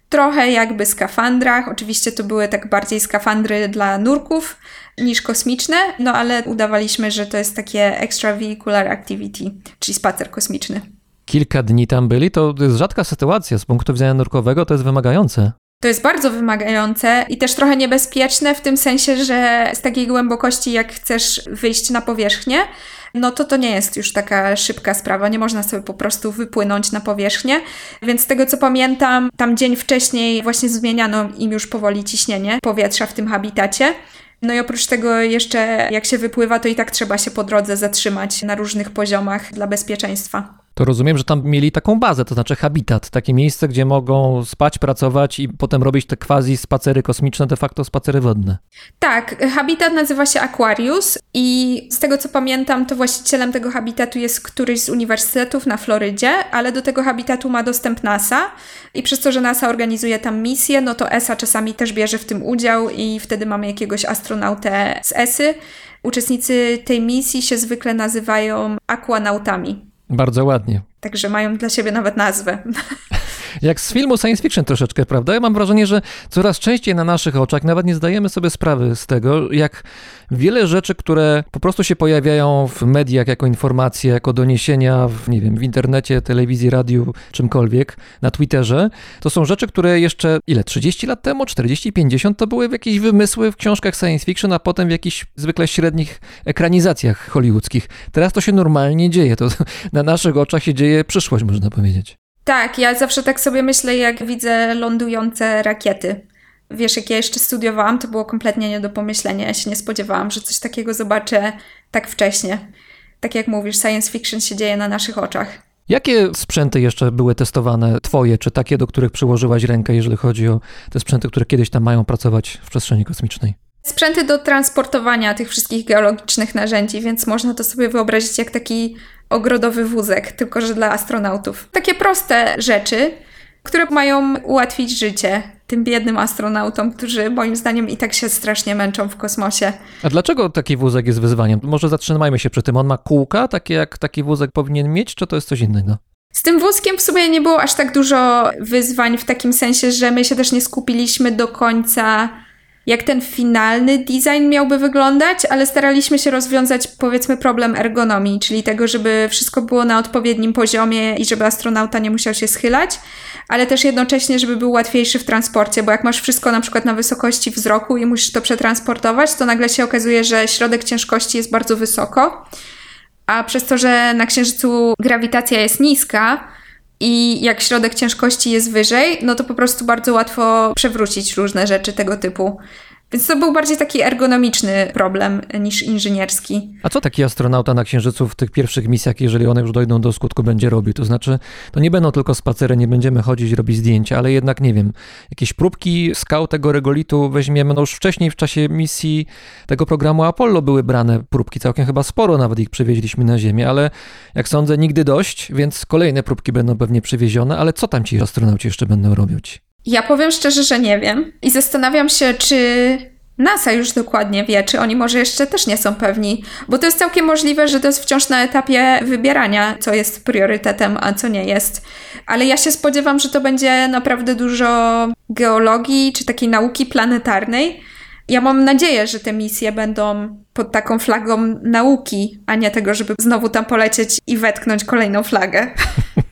trochę jakby skafandrach. Oczywiście to były tak bardziej skafandry dla nurków niż kosmiczne, no ale udawaliśmy, że to jest takie extravehicular activity, czyli spacer kosmiczny. Kilka dni tam byli, to jest rzadka sytuacja z punktu widzenia nurkowego, to jest wymagające. To jest bardzo wymagające i też trochę niebezpieczne w tym sensie, że z takiej głębokości, jak chcesz wyjść na powierzchnię, no to to nie jest już taka szybka sprawa, nie można sobie po prostu wypłynąć na powierzchnię. Więc z tego co pamiętam, tam dzień wcześniej właśnie zmieniano im już powoli ciśnienie powietrza w tym habitacie. No i oprócz tego jeszcze jak się wypływa, to i tak trzeba się po drodze zatrzymać na różnych poziomach dla bezpieczeństwa. To rozumiem, że tam mieli taką bazę, to znaczy habitat, takie miejsce, gdzie mogą spać, pracować i potem robić te quasi spacery kosmiczne, de facto spacery wodne. Tak, habitat nazywa się Aquarius i z tego co pamiętam, to właścicielem tego habitatu jest któryś z uniwersytetów na Florydzie, ale do tego habitatu ma dostęp NASA i przez to, że NASA organizuje tam misje, no to ESA czasami też bierze w tym udział i wtedy mamy jakiegoś astronautę z ESY. Uczestnicy tej misji się zwykle nazywają aquanautami. Bardzo ładnie. Także mają dla siebie nawet nazwę. [laughs] Jak z filmu science fiction troszeczkę, prawda? Ja mam wrażenie, że coraz częściej na naszych oczach nawet nie zdajemy sobie sprawy z tego, jak wiele rzeczy, które po prostu się pojawiają w mediach jako informacje, jako doniesienia w, nie wiem, w internecie, telewizji, radiu, czymkolwiek, na Twitterze, to są rzeczy, które jeszcze, ile, 30 lat temu, 40, 50, to były jakieś wymysły w książkach science fiction, a potem w jakichś zwykle średnich ekranizacjach hollywoodzkich. Teraz to się normalnie dzieje, to [laughs] na naszych oczach się dzieje przyszłość, można powiedzieć. Tak, ja zawsze tak sobie myślę, jak widzę lądujące rakiety. Wiesz, jak ja jeszcze studiowałam, to było kompletnie nie do pomyślenia. Ja się nie spodziewałam, że coś takiego zobaczę tak wcześnie. Tak jak mówisz, science fiction się dzieje na naszych oczach. Jakie sprzęty jeszcze były testowane, twoje, czy takie, do których przyłożyłaś rękę, jeżeli chodzi o te sprzęty, które kiedyś tam mają pracować w przestrzeni kosmicznej? Sprzęty do transportowania tych wszystkich geologicznych narzędzi, więc można to sobie wyobrazić jak taki ogrodowy wózek, tylko że dla astronautów. Takie proste rzeczy, które mają ułatwić życie tym biednym astronautom, którzy moim zdaniem i tak się strasznie męczą w kosmosie. A dlaczego taki wózek jest wyzwaniem? Może zatrzymajmy się przy tym. On ma kółka, takie jak taki wózek powinien mieć, czy to jest coś innego? Z tym wózkiem w sumie nie było aż tak dużo wyzwań w takim sensie, że my się też nie skupiliśmy do końca jak ten finalny design miałby wyglądać, ale staraliśmy się rozwiązać powiedzmy problem ergonomii, czyli tego, żeby wszystko było na odpowiednim poziomie i żeby astronauta nie musiał się schylać, ale też jednocześnie, żeby był łatwiejszy w transporcie, bo jak masz wszystko na przykład na wysokości wzroku i musisz to przetransportować, to nagle się okazuje, że środek ciężkości jest bardzo wysoko, a przez to, że na Księżycu grawitacja jest niska, i jak środek ciężkości jest wyżej, no to po prostu bardzo łatwo przewrócić różne rzeczy tego typu. Więc to był bardziej taki ergonomiczny problem niż inżynierski. A co taki astronauta na Księżycu w tych pierwszych misjach, jeżeli one już dojdą do skutku, będzie robił? To znaczy, to nie będą tylko spacery, nie będziemy chodzić, robić zdjęcia, ale jednak, nie wiem, jakieś próbki skał tego regolitu weźmiemy. No już wcześniej w czasie misji tego programu Apollo były brane próbki, całkiem chyba sporo nawet ich przywieźliśmy na Ziemię, ale jak sądzę, nigdy dość, więc kolejne próbki będą pewnie przywiezione, ale co tam ci astronauci jeszcze będą robić? Ja powiem szczerze, że nie wiem. I zastanawiam się, czy NASA już dokładnie wie, czy oni może jeszcze też nie są pewni, bo to jest całkiem możliwe, że to jest wciąż na etapie wybierania, co jest priorytetem, a co nie jest. Ale ja się spodziewam, że to będzie naprawdę dużo geologii czy takiej nauki planetarnej. Ja mam nadzieję, że te misje będą pod taką flagą nauki, a nie tego, żeby znowu tam polecieć i wetknąć kolejną flagę. [laughs]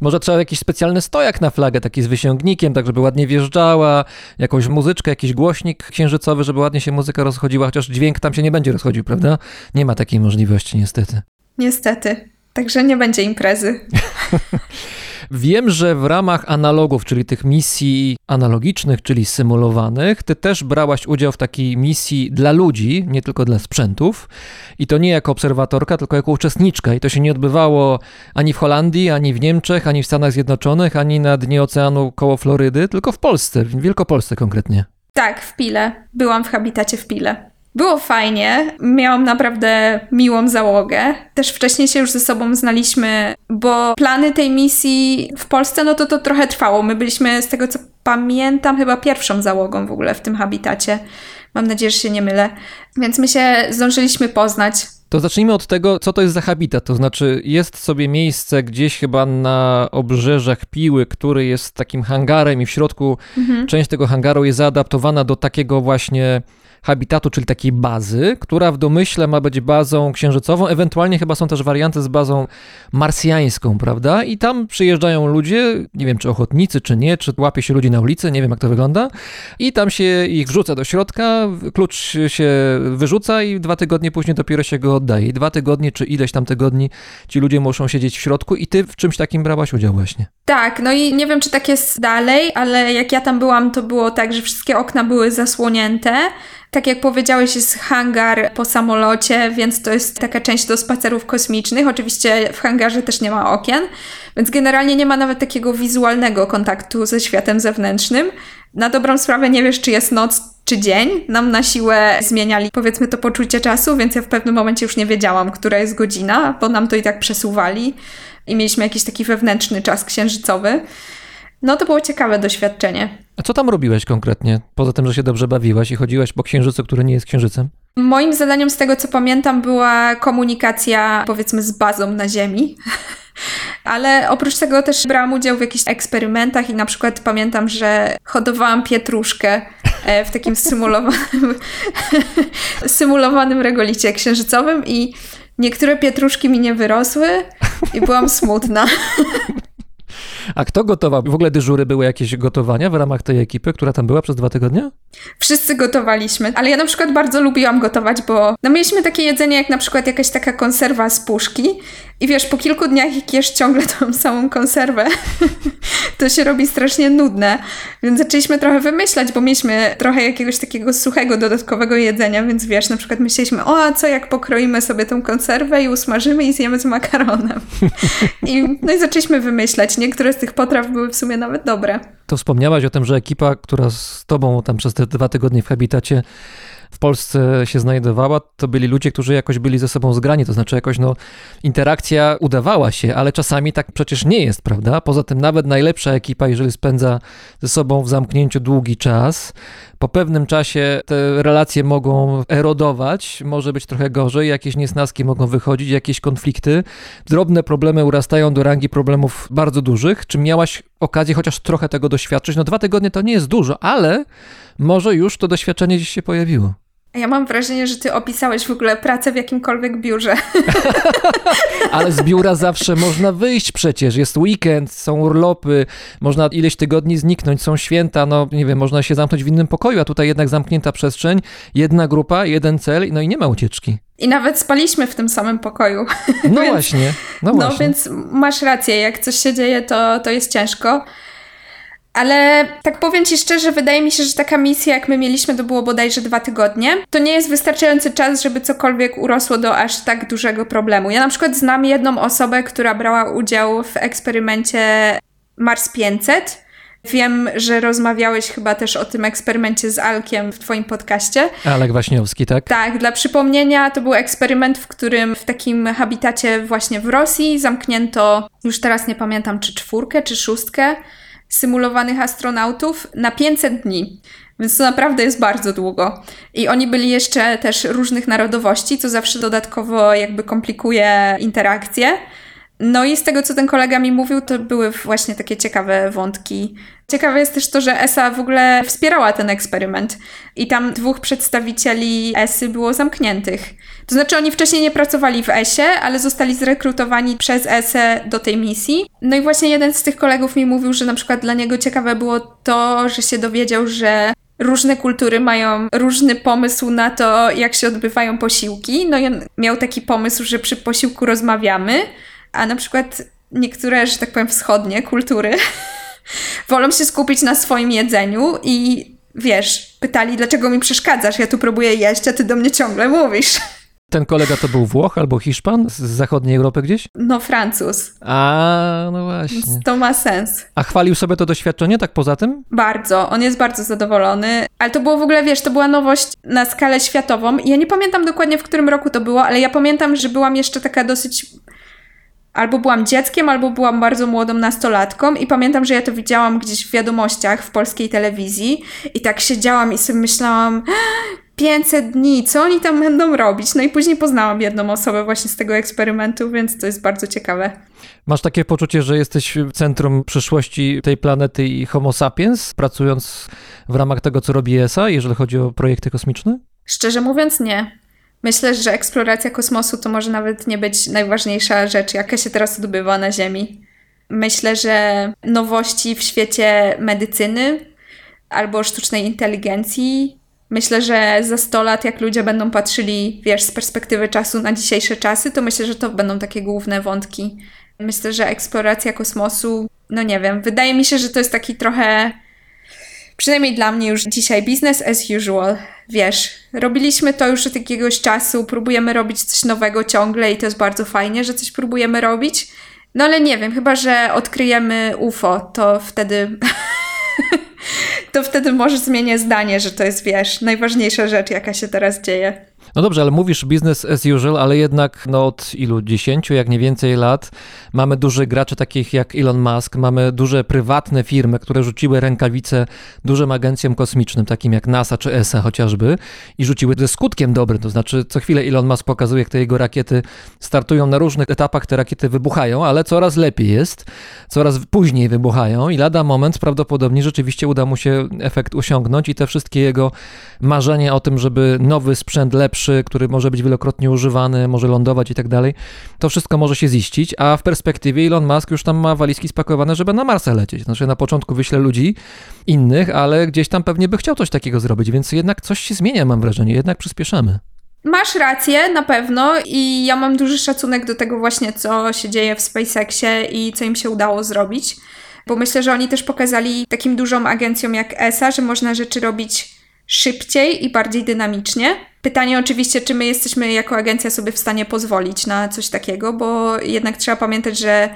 Może trzeba jakiś specjalny stojak na flagę, taki z wysięgnikiem, tak żeby ładnie wjeżdżała, jakąś muzyczkę, jakiś głośnik księżycowy, żeby ładnie się muzyka rozchodziła, chociaż dźwięk tam się nie będzie rozchodził, prawda? Nie ma takiej możliwości, niestety. Niestety. Także nie będzie imprezy. [laughs] Wiem, że w ramach analogów, czyli tych misji analogicznych, czyli symulowanych, ty też brałaś udział w takiej misji dla ludzi, nie tylko dla sprzętów. I to nie jako obserwatorka, tylko jako uczestniczka. I to się nie odbywało ani w Holandii, ani w Niemczech, ani w Stanach Zjednoczonych, ani na dnie oceanu koło Florydy, tylko w Polsce, w Wielkopolsce konkretnie. Tak, w Pile. Byłam w habitacie w Pile. Było fajnie, miałam naprawdę miłą załogę. Też wcześniej się już ze sobą znaliśmy, bo plany tej misji w Polsce, no to to trochę trwało. My byliśmy, z tego co pamiętam, chyba pierwszą załogą w ogóle w tym habitacie. Mam nadzieję, że się nie mylę. Więc my się zdążyliśmy poznać To zacznijmy od tego, co to jest za habitat. To znaczy, jest sobie miejsce gdzieś chyba na obrzeżach Piły, który jest takim hangarem i w środku mhm. część tego hangaru jest zaadaptowana do takiego właśnie habitatu, czyli takiej bazy, która w domyśle ma być bazą księżycową, ewentualnie chyba są też warianty z bazą marsjańską, prawda? I tam przyjeżdżają ludzie, nie wiem czy ochotnicy, czy nie, czy łapie się ludzi na ulicy, nie wiem jak to wygląda, i tam się ich wrzuca do środka, klucz się wyrzuca i dwa tygodnie później dopiero się go oddaje. I dwa tygodnie, czy ileś tam tygodni ci ludzie muszą siedzieć w środku i ty w czymś takim brałaś udział właśnie. Tak, no i nie wiem, czy tak jest dalej, ale jak ja tam byłam, to było tak, że wszystkie okna były zasłonięte. Tak jak powiedziałeś, jest hangar po samolocie, więc to jest taka część do spacerów kosmicznych. Oczywiście w hangarze też nie ma okien, więc generalnie nie ma nawet takiego wizualnego kontaktu ze światem zewnętrznym. Na dobrą sprawę nie wiesz, czy jest noc, czy dzień. Nam na siłę zmieniali, powiedzmy, to poczucie czasu, więc ja w pewnym momencie już nie wiedziałam, która jest godzina, bo nam to i tak przesuwali i mieliśmy jakiś taki wewnętrzny czas księżycowy. No to było ciekawe doświadczenie. A co tam robiłeś konkretnie? Poza tym, że się dobrze bawiłaś i chodziłaś po księżycu, który nie jest księżycem? Moim zadaniem z tego, co pamiętam, była komunikacja, powiedzmy, z bazą na Ziemi. [laughs] Ale oprócz tego też brałam udział w jakichś eksperymentach i na przykład pamiętam, że hodowałam pietruszkę e, w takim [laughs] symulowanym, [laughs] symulowanym regolicie księżycowym i niektóre pietruszki mi nie wyrosły i byłam smutna. A kto gotował? W ogóle dyżury były jakieś gotowania w ramach tej ekipy, która tam była przez dwa tygodnie? Wszyscy gotowaliśmy, ale ja na przykład bardzo lubiłam gotować, bo no mieliśmy takie jedzenie jak na przykład jakaś taka konserwa z puszki i wiesz, po kilku dniach jak jesz ciągle tą samą konserwę, [laughs] to się robi strasznie nudne, więc zaczęliśmy trochę wymyślać, bo mieliśmy trochę jakiegoś takiego suchego, dodatkowego jedzenia, więc wiesz, na przykład myśleliśmy, o a co jak pokroimy sobie tą konserwę i usmażymy i zjemy z makaronem. I, no i zaczęliśmy wymyślać. Niektóre z tych potraw były w sumie nawet dobre. To wspomniałaś o tym, że ekipa, która z tobą tam przez te dwa tygodnie w habitacie w Polsce się znajdowała, to byli ludzie, którzy jakoś byli ze sobą zgrani, to znaczy jakoś no, interakcja udawała się, ale czasami tak przecież nie jest, prawda? Poza tym nawet najlepsza ekipa, jeżeli spędza ze sobą w zamknięciu długi czas, po pewnym czasie te relacje mogą erodować, może być trochę gorzej, jakieś niesnaski mogą wychodzić, jakieś konflikty, drobne problemy urastają do rangi problemów bardzo dużych. Czy miałaś okazję chociaż trochę tego doświadczyć? No dwa tygodnie to nie jest dużo, ale może już to doświadczenie gdzieś się pojawiło. Ja mam wrażenie, że ty opisałeś w ogóle pracę w jakimkolwiek biurze. [laughs] Ale z biura zawsze można wyjść przecież. Jest weekend, są urlopy, można ileś tygodni zniknąć, są święta, no nie wiem, można się zamknąć w innym pokoju, a tutaj jednak zamknięta przestrzeń, jedna grupa, jeden cel, no i nie ma ucieczki. I nawet spaliśmy w tym samym pokoju. No [laughs] więc, właśnie, no, no właśnie. Więc masz rację, jak coś się dzieje, to, to jest ciężko. Ale tak powiem Ci szczerze, wydaje mi się, że taka misja, jak my mieliśmy, to było bodajże dwa tygodnie. To nie jest wystarczający czas, żeby cokolwiek urosło do aż tak dużego problemu. Ja na przykład znam jedną osobę, która brała udział w eksperymencie Mars 500. Wiem, że rozmawiałeś chyba też o tym eksperymencie z Alkiem w Twoim podcaście. Alek Waśniowski, tak? Tak, dla przypomnienia, to był eksperyment, w którym w takim habitacie właśnie w Rosji zamknięto, już teraz nie pamiętam, czy czwórkę, czy szóstkę symulowanych astronautów na 500 dni. Więc to naprawdę jest bardzo długo. I oni byli jeszcze też różnych narodowości, co zawsze dodatkowo jakby komplikuje interakcje. No i z tego, co ten kolega mi mówił, to były właśnie takie ciekawe wątki. Ciekawe jest też to, że ESA w ogóle wspierała ten eksperyment i tam dwóch przedstawicieli ESY było zamkniętych. To znaczy oni wcześniej nie pracowali w ESie, ale zostali zrekrutowani przez ESę do tej misji. No i właśnie jeden z tych kolegów mi mówił, że na przykład dla niego ciekawe było to, że się dowiedział, że różne kultury mają różny pomysł na to, jak się odbywają posiłki. No i on miał taki pomysł, że przy posiłku rozmawiamy, a na przykład niektóre, że tak powiem, wschodnie kultury [laughs] wolą się skupić na swoim jedzeniu i wiesz, pytali, dlaczego mi przeszkadzasz? Ja tu próbuję jeść, a ty do mnie ciągle mówisz. [laughs] Ten kolega to był Włoch albo Hiszpan z zachodniej Europy gdzieś? No, Francuz. A, no właśnie. To ma sens. A chwalił sobie to doświadczenie tak poza tym? Bardzo. On jest bardzo zadowolony. Ale to było w ogóle, wiesz, to była nowość na skalę światową. Ja nie pamiętam dokładnie, w którym roku to było, ale ja pamiętam, że byłam jeszcze taka dosyć albo byłam dzieckiem, albo byłam bardzo młodą nastolatką i pamiętam, że ja to widziałam gdzieś w wiadomościach w polskiej telewizji i tak siedziałam i sobie myślałam 500 dni, co oni tam będą robić? No i później poznałam jedną osobę właśnie z tego eksperymentu, więc to jest bardzo ciekawe. Masz takie poczucie, że jesteś w centrum przyszłości tej planety i Homo sapiens, pracując w ramach tego, co robi ESA, jeżeli chodzi o projekty kosmiczne? Szczerze mówiąc, nie. Myślę, że eksploracja kosmosu to może nawet nie być najważniejsza rzecz, jaka się teraz odbywa na Ziemi. Myślę, że nowości w świecie medycyny albo sztucznej inteligencji. Myślę, że za 100 lat, jak ludzie będą patrzyli, wiesz, z perspektywy czasu na dzisiejsze czasy, to myślę, że to będą takie główne wątki. Myślę, że eksploracja kosmosu, no nie wiem, wydaje mi się, że to jest taki trochę, przynajmniej dla mnie już dzisiaj, business as usual. Wiesz, robiliśmy to już od jakiegoś czasu, próbujemy robić coś nowego ciągle i to jest bardzo fajnie, że coś próbujemy robić. No ale nie wiem, chyba że odkryjemy UFO, to wtedy. [laughs] to wtedy może zmienię zdanie, że to jest, wiesz, najważniejsza rzecz, jaka się teraz dzieje. No dobrze, ale mówisz business as usual, ale jednak no od ilu, dziesięciu, jak nie więcej lat, mamy dużych graczy takich jak Elon Musk, mamy duże prywatne firmy, które rzuciły rękawice dużym agencjom kosmicznym, takim jak NASA czy ESA chociażby i rzuciły ze skutkiem dobrym, to znaczy co chwilę Elon Musk pokazuje, jak te jego rakiety startują na różnych etapach, te rakiety wybuchają, ale coraz lepiej jest, coraz później wybuchają i lada moment prawdopodobnie rzeczywiście uda mu się efekt osiągnąć i te wszystkie jego marzenia o tym, żeby nowy sprzęt lepszy lepszy, który może być wielokrotnie używany, może lądować i tak dalej, to wszystko może się ziścić, a w perspektywie Elon Musk już tam ma walizki spakowane, żeby na Marsa lecieć. Znaczy na początku wyśle ludzi innych, ale gdzieś tam pewnie by chciał coś takiego zrobić, więc jednak coś się zmienia, mam wrażenie, jednak przyspieszamy. Masz rację, na pewno, i ja mam duży szacunek do tego właśnie, co się dzieje w SpaceXie i co im się udało zrobić, bo myślę, że oni też pokazali takim dużą agencjom jak ESA, że można rzeczy robić szybciej i bardziej dynamicznie. Pytanie oczywiście, czy my jesteśmy jako agencja sobie w stanie pozwolić na coś takiego, bo jednak trzeba pamiętać, że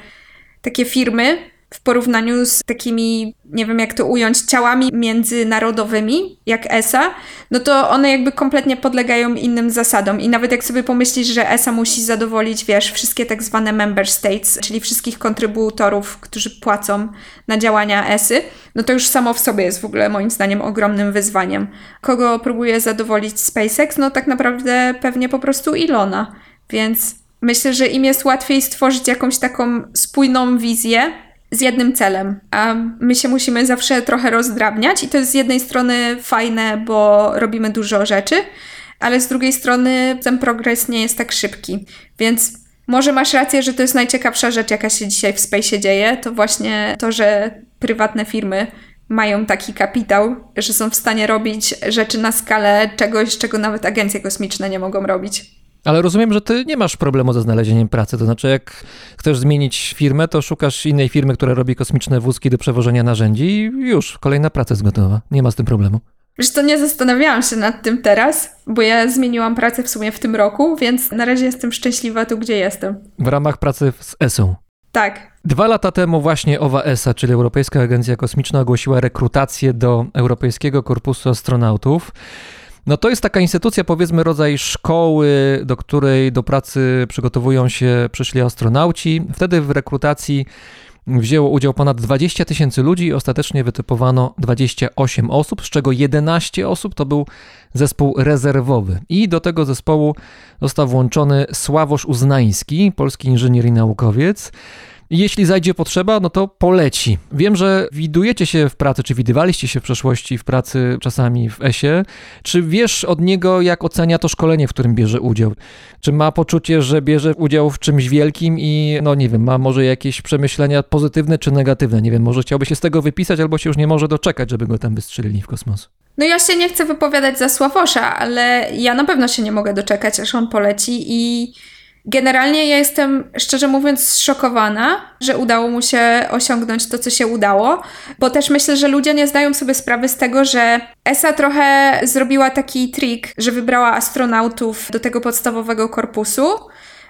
takie firmy w porównaniu z takimi, nie wiem jak to ująć, ciałami międzynarodowymi, jak ESA, no to one jakby kompletnie podlegają innym zasadom. I nawet jak sobie pomyślisz, że ESA musi zadowolić, wiesz, wszystkie tak zwane member states, czyli wszystkich kontrybutorów, którzy płacą na działania ESY, no to już samo w sobie jest w ogóle moim zdaniem ogromnym wyzwaniem. Kogo próbuje zadowolić SpaceX? No tak naprawdę pewnie po prostu Ilona. Więc myślę, że im jest łatwiej stworzyć jakąś taką spójną wizję, z jednym celem, a my się musimy zawsze trochę rozdrabniać i to jest z jednej strony fajne, bo robimy dużo rzeczy, ale z drugiej strony ten progres nie jest tak szybki. Więc może masz rację, że to jest najciekawsza rzecz, jaka się dzisiaj w Space dzieje, to właśnie to, że prywatne firmy mają taki kapitał, że są w stanie robić rzeczy na skalę czegoś, czego nawet agencje kosmiczne nie mogą robić. Ale rozumiem, że ty nie masz problemu ze znalezieniem pracy. To znaczy, jak chcesz zmienić firmę, to szukasz innej firmy, która robi kosmiczne wózki do przewożenia narzędzi i już, kolejna praca jest gotowa. Nie ma z tym problemu. Wiesz, to nie zastanawiałam się nad tym teraz, bo ja zmieniłam pracę w sumie w tym roku, więc na razie jestem szczęśliwa tu, gdzie jestem. W ramach pracy z ESą. Tak. Dwa lata temu właśnie OWA ESA, czyli Europejska Agencja Kosmiczna, ogłosiła rekrutację do Europejskiego Korpusu Astronautów. No to jest taka instytucja, powiedzmy, rodzaj szkoły, do której do pracy przygotowują się przyszli astronauci. Wtedy w rekrutacji wzięło udział ponad 20 tysięcy ludzi i ostatecznie wytypowano 28 osób, z czego 11 osób to był zespół rezerwowy. I do tego zespołu został włączony Sławosz Uznański, polski inżynier i naukowiec. Jeśli zajdzie potrzeba, no to poleci. Wiem, że widujecie się w pracy, czy widywaliście się w przeszłości w pracy czasami w ESie. Czy wiesz od niego, jak ocenia to szkolenie, w którym bierze udział? Czy ma poczucie, że bierze udział w czymś wielkim i, no nie wiem, ma może jakieś przemyślenia pozytywne czy negatywne? Nie wiem, może chciałby się z tego wypisać, albo się już nie może doczekać, żeby go tam wystrzelili w kosmos. No ja się nie chcę wypowiadać za Sławosza, ale ja na pewno się nie mogę doczekać, aż on poleci i Generalnie ja jestem, szczerze mówiąc, zszokowana, że udało mu się osiągnąć to, co się udało, bo też myślę, że ludzie nie zdają sobie sprawy z tego, że ESA trochę zrobiła taki trik, że wybrała astronautów do tego podstawowego korpusu,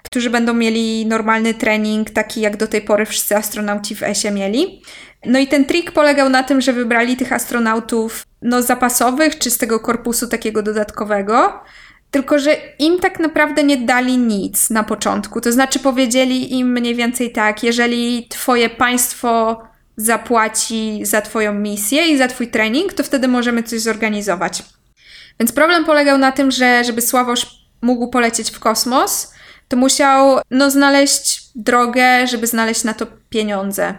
którzy będą mieli normalny trening, taki jak do tej pory wszyscy astronauci w ESie mieli. No i ten trik polegał na tym, że wybrali tych astronautów no, zapasowych, czy z tego korpusu takiego dodatkowego, tylko, że im tak naprawdę nie dali nic na początku. To znaczy powiedzieli im mniej więcej tak, jeżeli twoje państwo zapłaci za twoją misję i za twój trening, to wtedy możemy coś zorganizować. Więc problem polegał na tym, że żeby Sławosz mógł polecieć w kosmos, to musiał no, znaleźć drogę, żeby znaleźć na to pieniądze.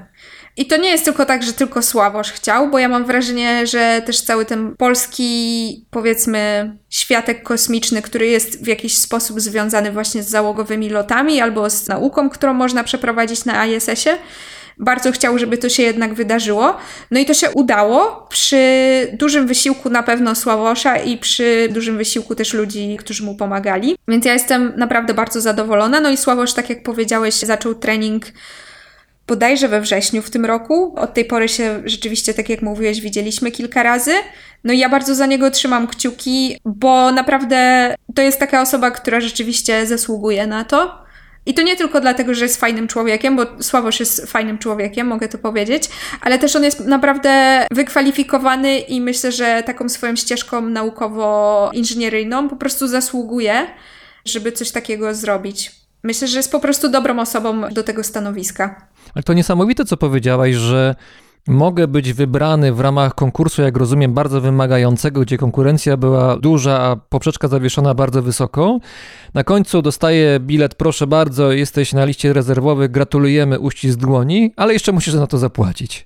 I to nie jest tylko tak, że tylko Sławosz chciał, bo ja mam wrażenie, że też cały ten polski, powiedzmy, światek kosmiczny, który jest w jakiś sposób związany właśnie z załogowymi lotami albo z nauką, którą można przeprowadzić na ISS-ie, bardzo chciał, żeby to się jednak wydarzyło. No i to się udało przy dużym wysiłku na pewno Sławosza i przy dużym wysiłku też ludzi, którzy mu pomagali. Więc ja jestem naprawdę bardzo zadowolona. No i Sławosz, tak jak powiedziałeś, zaczął trening bodajże we wrześniu w tym roku. Od tej pory się rzeczywiście, tak jak mówiłeś, widzieliśmy kilka razy. No i ja bardzo za niego trzymam kciuki, bo naprawdę to jest taka osoba, która rzeczywiście zasługuje na to. I to nie tylko dlatego, że jest fajnym człowiekiem, bo Sławosz jest fajnym człowiekiem, mogę to powiedzieć, ale też on jest naprawdę wykwalifikowany i myślę, że taką swoją ścieżką naukowo-inżynieryjną po prostu zasługuje, żeby coś takiego zrobić. Myślę, że jest po prostu dobrą osobą do tego stanowiska. Ale to niesamowite, co powiedziałaś, że mogę być wybrany w ramach konkursu, jak rozumiem, bardzo wymagającego, gdzie konkurencja była duża, a poprzeczka zawieszona bardzo wysoko. Na końcu dostaję bilet, proszę bardzo, jesteś na liście rezerwowych, gratulujemy, uścisk dłoni, ale jeszcze musisz za to zapłacić.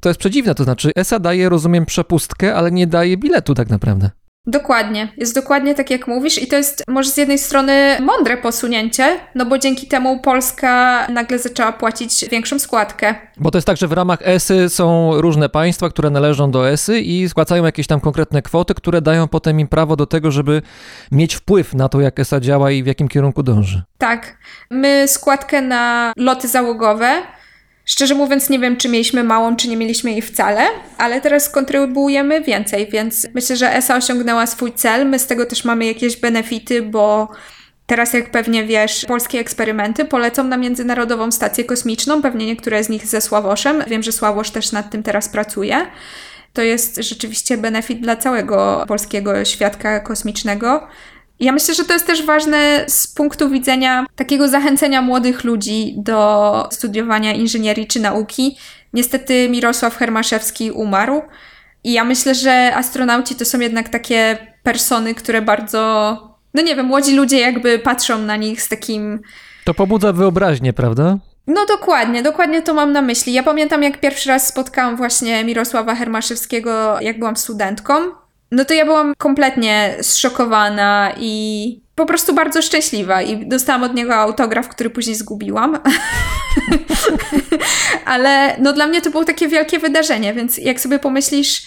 To jest przedziwne, to znaczy ESA daje, rozumiem, przepustkę, ale nie daje biletu tak naprawdę. Dokładnie, jest dokładnie tak jak mówisz i to jest może z jednej strony mądre posunięcie, no bo dzięki temu Polska nagle zaczęła płacić większą składkę. Bo to jest tak, że w ramach ESY są różne państwa, które należą do ESY i spłacają jakieś tam konkretne kwoty, które dają potem im prawo do tego, żeby mieć wpływ na to, jak ESA działa i w jakim kierunku dąży. Tak, my składkę na loty załogowe Szczerze mówiąc, nie wiem, czy mieliśmy małą, czy nie mieliśmy jej wcale, ale teraz kontrybuujemy więcej, więc myślę, że ESA osiągnęła swój cel. My z tego też mamy jakieś benefity, bo teraz, jak pewnie wiesz, polskie eksperymenty polecą na Międzynarodową Stację Kosmiczną, pewnie niektóre z nich ze Sławoszem. Wiem, że Sławosz też nad tym teraz pracuje. To jest rzeczywiście benefit dla całego polskiego świadka kosmicznego. Ja myślę, że to jest też ważne z punktu widzenia takiego zachęcenia młodych ludzi do studiowania inżynierii czy nauki. Niestety Mirosław Hermaszewski umarł. I ja myślę, że astronauci to są jednak takie persony, które bardzo, no nie wiem, młodzi ludzie jakby patrzą na nich z takim. To pobudza wyobraźnię, prawda? No dokładnie, dokładnie to mam na myśli. Ja pamiętam, jak pierwszy raz spotkałam właśnie Mirosława Hermaszewskiego, jak byłam studentką no to ja byłam kompletnie zszokowana i po prostu bardzo szczęśliwa i dostałam od niego autograf, który później zgubiłam. [laughs] Ale no dla mnie to było takie wielkie wydarzenie, więc jak sobie pomyślisz,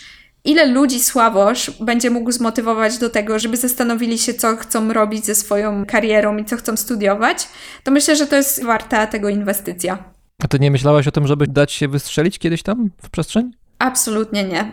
ile ludzi Sławosz będzie mógł zmotywować do tego, żeby zastanowili się, co chcą robić ze swoją karierą i co chcą studiować, to myślę, że to jest warta tego inwestycja. A ty nie myślałaś o tym, żeby dać się wystrzelić kiedyś tam w przestrzeń? Absolutnie nie.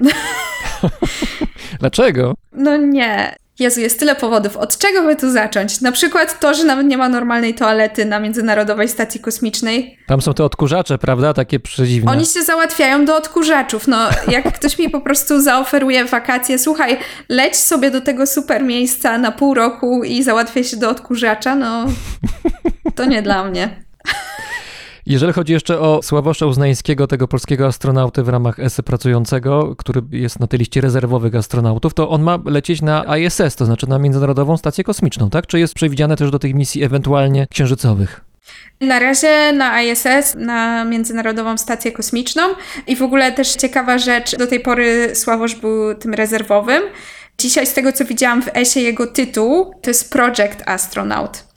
[laughs] Dlaczego? No nie. Jezu, jest tyle powodów. Od czego by tu zacząć? Na przykład to, że nawet nie ma normalnej toalety na Międzynarodowej Stacji Kosmicznej. Tam są te odkurzacze, prawda? Takie przedziwne. Oni się załatwiają do odkurzaczów. No, jak ktoś mi po prostu zaoferuje wakacje, słuchaj, leć sobie do tego super miejsca na pół roku i załatwię się do odkurzacza, no to nie dla mnie. Jeżeli chodzi jeszcze o Sławosza Uznańskiego, tego polskiego astronauty w ramach ESY pracującego, który jest na tej liście rezerwowych astronautów, to on ma lecieć na ISS, to znaczy na Międzynarodową Stację Kosmiczną, tak? Czy jest przewidziane też do tych misji ewentualnie księżycowych? Na razie na ISS, na Międzynarodową Stację Kosmiczną i w ogóle też ciekawa rzecz, do tej pory Sławosz był tym rezerwowym. Dzisiaj z tego co widziałam w ESie jego tytuł to jest Project Astronaut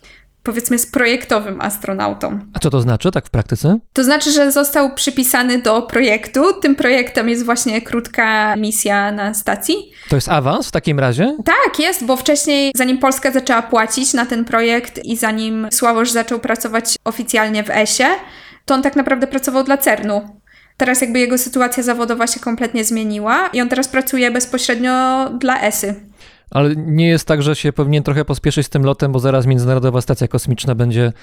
powiedzmy z projektowym astronautą. A co to znaczy tak w praktyce? To znaczy, że został przypisany do projektu. Tym projektem jest właśnie krótka misja na stacji. To jest awans w takim razie? Tak, jest, bo wcześniej, zanim Polska zaczęła płacić na ten projekt i zanim Sławosz zaczął pracować oficjalnie w ESie, to on tak naprawdę pracował dla CERNu. Teraz jakby jego sytuacja zawodowa się kompletnie zmieniła i on teraz pracuje bezpośrednio dla ESY. Ale nie jest tak, że się powinien trochę pospieszyć z tym lotem, bo zaraz Międzynarodowa Stacja Kosmiczna będzie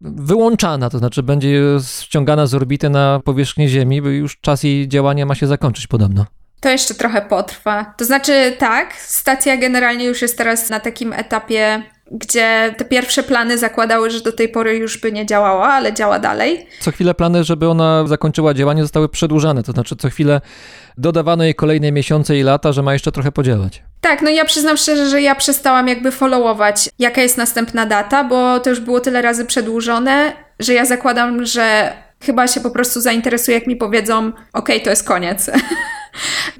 wyłączana, to znaczy będzie ściągana z orbity na powierzchnię Ziemi, bo już czas jej działania ma się zakończyć podobno. To jeszcze trochę potrwa. To znaczy, tak, stacja generalnie już jest teraz na takim etapie, gdzie te pierwsze plany zakładały, że do tej pory już by nie działała, ale działa dalej. Co chwilę plany, żeby ona zakończyła działanie, zostały przedłużane, to znaczy co chwilę dodawano jej kolejne miesiące i lata, że ma jeszcze trochę podziałać. Tak, no ja przyznam szczerze, że ja przestałam jakby followować, jaka jest następna data, bo to już było tyle razy przedłużone, że ja zakładam, że chyba się po prostu zainteresuję, jak mi powiedzą, okej, to jest koniec. [laughs]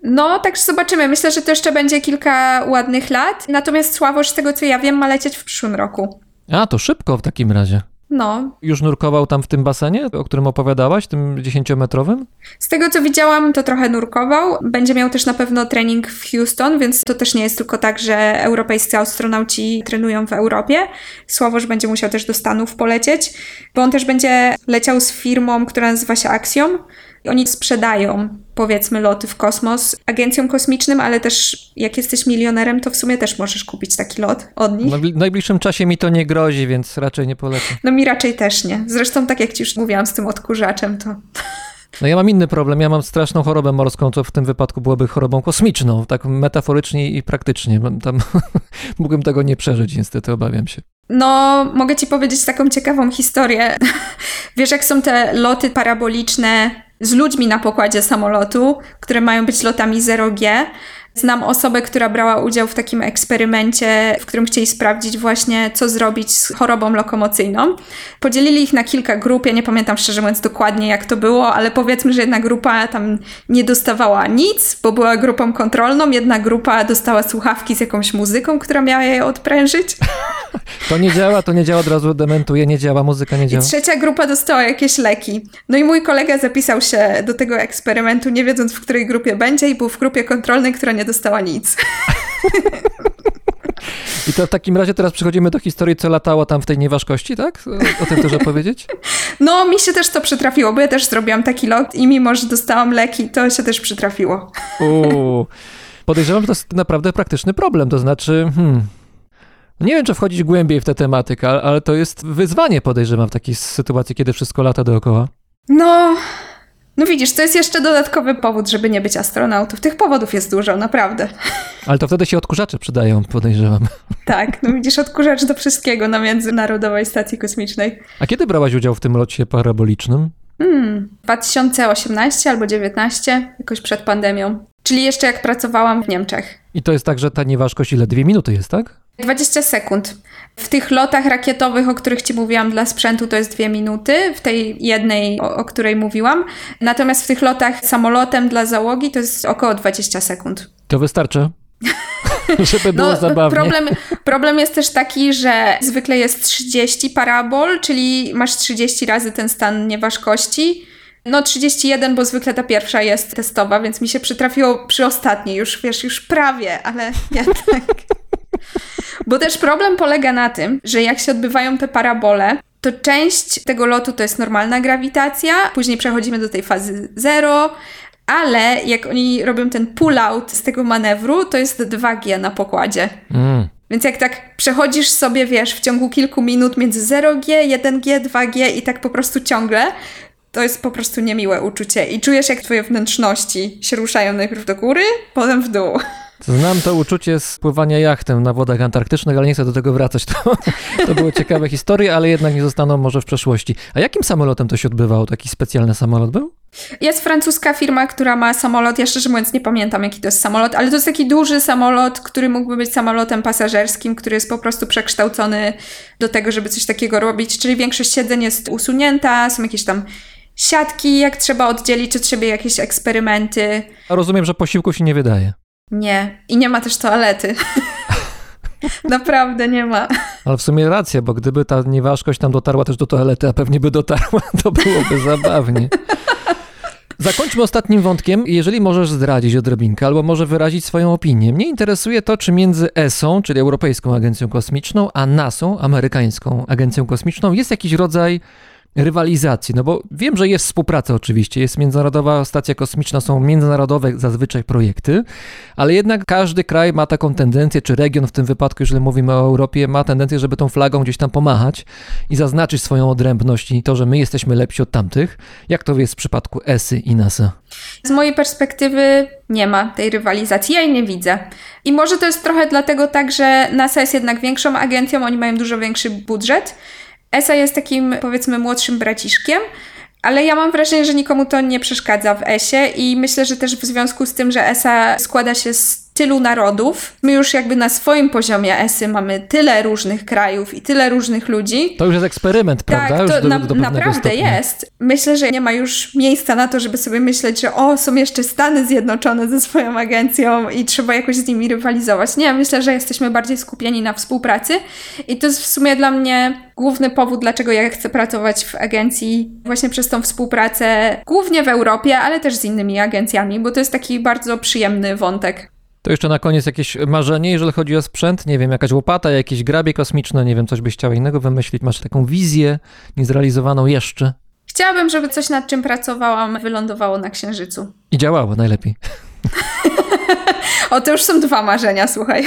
No, także zobaczymy. Myślę, że to jeszcze będzie kilka ładnych lat. Natomiast Sławosz, z tego co ja wiem, ma lecieć w przyszłym roku. A, to szybko w takim razie. No. Już nurkował tam w tym basenie, o którym opowiadałaś, tym 10-metrowym? Z tego co widziałam, to trochę nurkował. Będzie miał też na pewno trening w Houston, więc to też nie jest tylko tak, że europejscy astronauci trenują w Europie. Sławosz będzie musiał też do Stanów polecieć, bo on też będzie leciał z firmą, która nazywa się Axiom. Oni sprzedają, powiedzmy, loty w kosmos agencjom kosmicznym, ale też jak jesteś milionerem, to w sumie też możesz kupić taki lot od nich. W najbliższym czasie mi to nie grozi, więc raczej nie polecę. No mi raczej też nie. Zresztą tak jak ci już mówiłam z tym odkurzaczem, to... [laughs] No ja mam inny problem, ja mam straszną chorobę morską, co w tym wypadku byłoby chorobą kosmiczną, tak metaforycznie i praktycznie. Tam [laughs] mógłbym tego nie przeżyć, niestety obawiam się. No, mogę ci powiedzieć taką ciekawą historię. [laughs] Wiesz, jak są te loty paraboliczne z ludźmi na pokładzie samolotu, które mają być lotami 0G. Znam osobę, która brała udział w takim eksperymencie, w którym chcieli sprawdzić właśnie, co zrobić z chorobą lokomocyjną. Podzielili ich na kilka grup, ja nie pamiętam szczerze mówiąc dokładnie jak to było, ale powiedzmy, że jedna grupa tam nie dostawała nic, bo była grupą kontrolną, jedna grupa dostała słuchawki z jakąś muzyką, która miała je odprężyć. [laughs] To nie działa, to nie działa, od razu dementuje, nie działa, muzyka nie działa. I trzecia grupa dostała jakieś leki. No i mój kolega zapisał się do tego eksperymentu, nie wiedząc w której grupie będzie i był w grupie kontrolnej, która nie dostała nic. [laughs] I to w takim razie teraz przechodzimy do historii, co latało tam w tej nieważkości, tak? O, o tym też opowiedzieć? [laughs] No, mi się też to przytrafiło, bo ja też zrobiłam taki lot i mimo, że dostałam leki, to się też przytrafiło. Uuu. Podejrzewam, że to jest naprawdę praktyczny problem, to znaczy, hmm, nie wiem, czy wchodzić głębiej w tę tematykę, ale to jest wyzwanie, podejrzewam, w takiej sytuacji, kiedy wszystko lata dookoła. No, no widzisz, to jest jeszcze dodatkowy powód, żeby nie być astronautów. Tych powodów jest dużo, naprawdę. [laughs] Ale to wtedy się odkurzacze przydają, podejrzewam. Tak, no widzisz, odkurzacz do wszystkiego na Międzynarodowej Stacji Kosmicznej. A kiedy brałaś udział w tym locie parabolicznym? Hmm, 2018 albo 2019, jakoś przed pandemią. Czyli jeszcze jak pracowałam w Niemczech. I to jest tak, że ta nieważkość ile? Dwie minuty jest, tak? 20 sekund. W tych lotach rakietowych, o których Ci mówiłam dla sprzętu, to jest dwie minuty, w tej jednej, o, o, której mówiłam. Natomiast w tych lotach samolotem dla załogi to jest około 20 sekund. To wystarczy. [laughs] Żeby było no, zabawnie. Problem, problem jest też taki, że zwykle jest 30 parabol, czyli masz 30 razy ten stan nieważkości. No 31, bo zwykle ta pierwsza jest testowa, więc mi się przytrafiło przy ostatniej, już wiesz, już prawie, ale [laughs] jednak. Bo też problem polega na tym, że jak się odbywają te parabole, to część tego lotu to jest normalna grawitacja, później przechodzimy do tej fazy zero, ale jak oni robią ten pull-out z tego manewru, to jest 2G na pokładzie. Mm. Więc jak tak przechodzisz sobie, wiesz, w ciągu kilku minut między 0G, 1G, 2G i tak po prostu ciągle, to jest po prostu niemiłe uczucie. I czujesz, jak twoje wnętrzności się ruszają najpierw do góry, potem w dół. Znam to uczucie spływania jachtem na wodach antarktycznych, ale nie chcę do tego wracać. To, [laughs] to były ciekawe historie, ale jednak nie zostaną może w przeszłości. A jakim samolotem to się odbywało? Taki specjalny samolot był? Jest francuska firma, która ma samolot. Ja szczerze mówiąc nie pamiętam, jaki to jest samolot, ale to jest taki duży samolot, który mógłby być samolotem pasażerskim, który jest po prostu przekształcony do tego, żeby coś takiego robić. Czyli większość siedzeń jest usunięta, są jakieś tam siatki, jak trzeba oddzielić od siebie jakieś eksperymenty. Rozumiem, że posiłku się nie wydaje. Nie. I nie ma też toalety. [laughs] Naprawdę nie ma. Ale w sumie racja, bo gdyby ta nieważkość tam dotarła też do toalety, a pewnie by dotarła, [laughs] to byłoby zabawnie. Zakończmy ostatnim wątkiem. Jeżeli możesz zdradzić odrobinkę, albo może wyrazić swoją opinię. Mnie interesuje to, czy między ESO, czyli Europejską Agencją Kosmiczną, a NASA, amerykańską agencją kosmiczną, jest jakiś rodzaj rywalizacji, no bo wiem, że jest współpraca oczywiście, jest Międzynarodowa Stacja Kosmiczna, są międzynarodowe zazwyczaj projekty, ale jednak każdy kraj ma taką tendencję, czy region w tym wypadku, jeżeli mówimy o Europie, ma tendencję, żeby tą flagą gdzieś tam pomachać i zaznaczyć swoją odrębność i to, że my jesteśmy lepsi od tamtych. Jak to jest w przypadku ESY i NASA? Z mojej perspektywy nie ma tej rywalizacji, ja jej nie widzę. I może to jest trochę dlatego tak, że NASA jest jednak większą agencją, oni mają dużo większy budżet, ESA jest takim, powiedzmy, młodszym braciszkiem, ale ja mam wrażenie, że nikomu to nie przeszkadza w ESie i myślę, że też w związku z tym, że ESA składa się z tylu narodów. My już jakby na swoim poziomie ESY mamy tyle różnych krajów i tyle różnych ludzi. To już jest eksperyment, prawda? Tak, to do, na, do naprawdę stopnia. jest. Myślę, że nie ma już miejsca na to, żeby sobie myśleć, że o, są jeszcze Stany Zjednoczone ze swoją agencją i trzeba jakoś z nimi rywalizować. Nie, myślę, że jesteśmy bardziej skupieni na współpracy i to jest w sumie dla mnie główny powód, dlaczego ja chcę pracować w agencji właśnie przez tą współpracę, głównie w Europie, ale też z innymi agencjami, bo to jest taki bardzo przyjemny wątek. To jeszcze na koniec jakieś marzenie, jeżeli chodzi o sprzęt? Nie wiem, jakaś łopata, jakieś grabie kosmiczne, nie wiem, coś byś chciała innego wymyślić? Masz taką wizję niezrealizowaną jeszcze? Chciałabym, żeby coś nad czym pracowałam wylądowało na Księżycu. I działało najlepiej. [laughs] O, to już są dwa marzenia, słuchaj.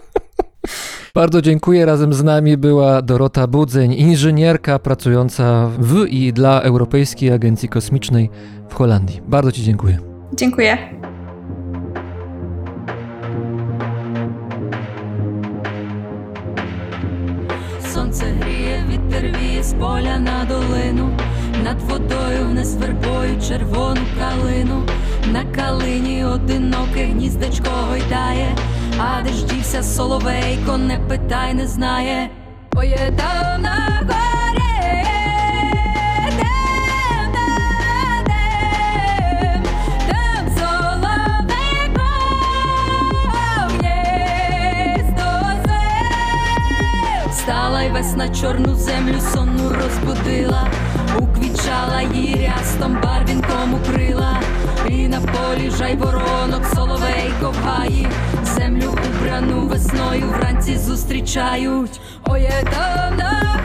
[laughs] Bardzo dziękuję. Razem z nami była Dorota Budzeń, inżynierka pracująca w i dla Europejskiej Agencji Kosmicznej w Holandii. Bardzo Ci dziękuję. Dziękuję. Поля на долину, над водою вниз вербою червону калину, на калині одиноке гніздечко гойдає, а де ж дівся соловейко, не питай, не знає. Ой, є там на Встала й весна чорну землю сонну розбудила, уквічала її рястом барвінком укрила, і на полі жайворонок воронок, соловей гаї, землю убрану весною вранці зустрічають. Ой, там на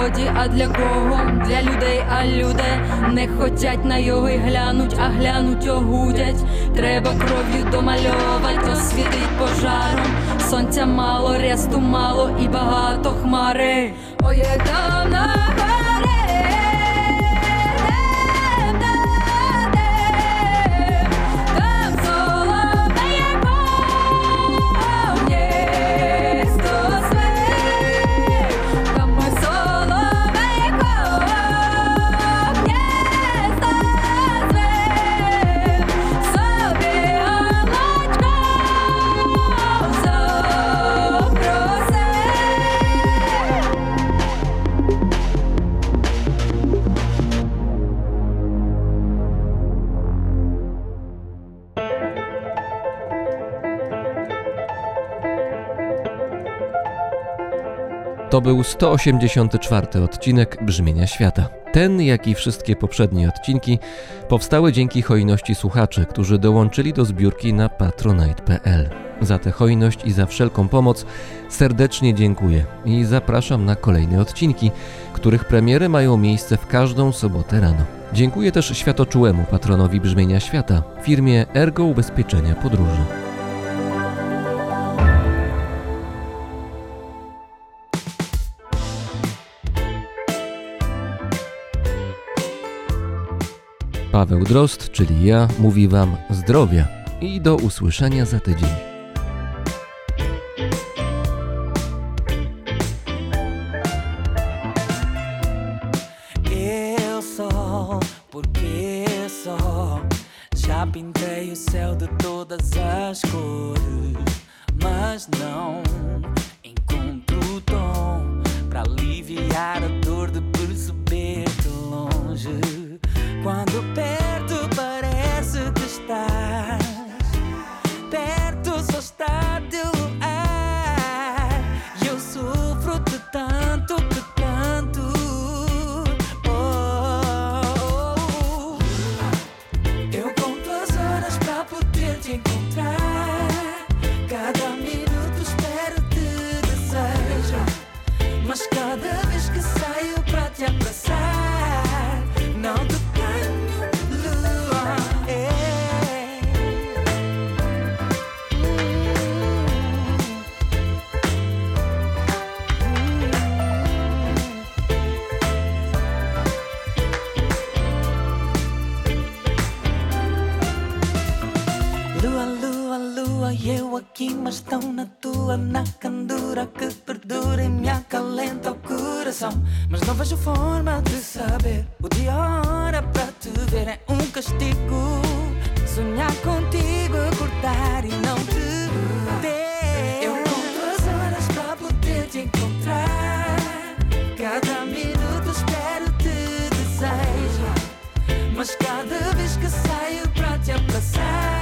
Годі, а для кого? Для людей, а люди не хотять на йоги глянуть, а глянуть огудять. Треба кров'ю домальовать, освітить пожаром. Сонця мало, рясту мало і багато хмари. Ой, є To był 184 odcinek Brzmienia Świata. Ten, jak i wszystkie poprzednie odcinki, powstały dzięki hojności słuchaczy, którzy dołączyli do zbiórki na patronite.pl. Za tę hojność i za wszelką pomoc serdecznie dziękuję i zapraszam na kolejne odcinki, których premiery mają miejsce w każdą sobotę rano. Dziękuję też światoczułemu patronowi Brzmienia Świata, firmie Ergo Ubezpieczenia Podróży. Paweł Drozd, czyli ja, mówi Wam zdrowia i do usłyszenia za tydzień. Candura que perdura em me acalenta o coração. Mas não vejo forma de saber o dia, hora para te ver é um castigo. Sonhar contigo, acordar e não te ter. Eu conto as horas para poder te encontrar. Cada minuto espero te desejo. Mas cada vez que saio pra te abraçar,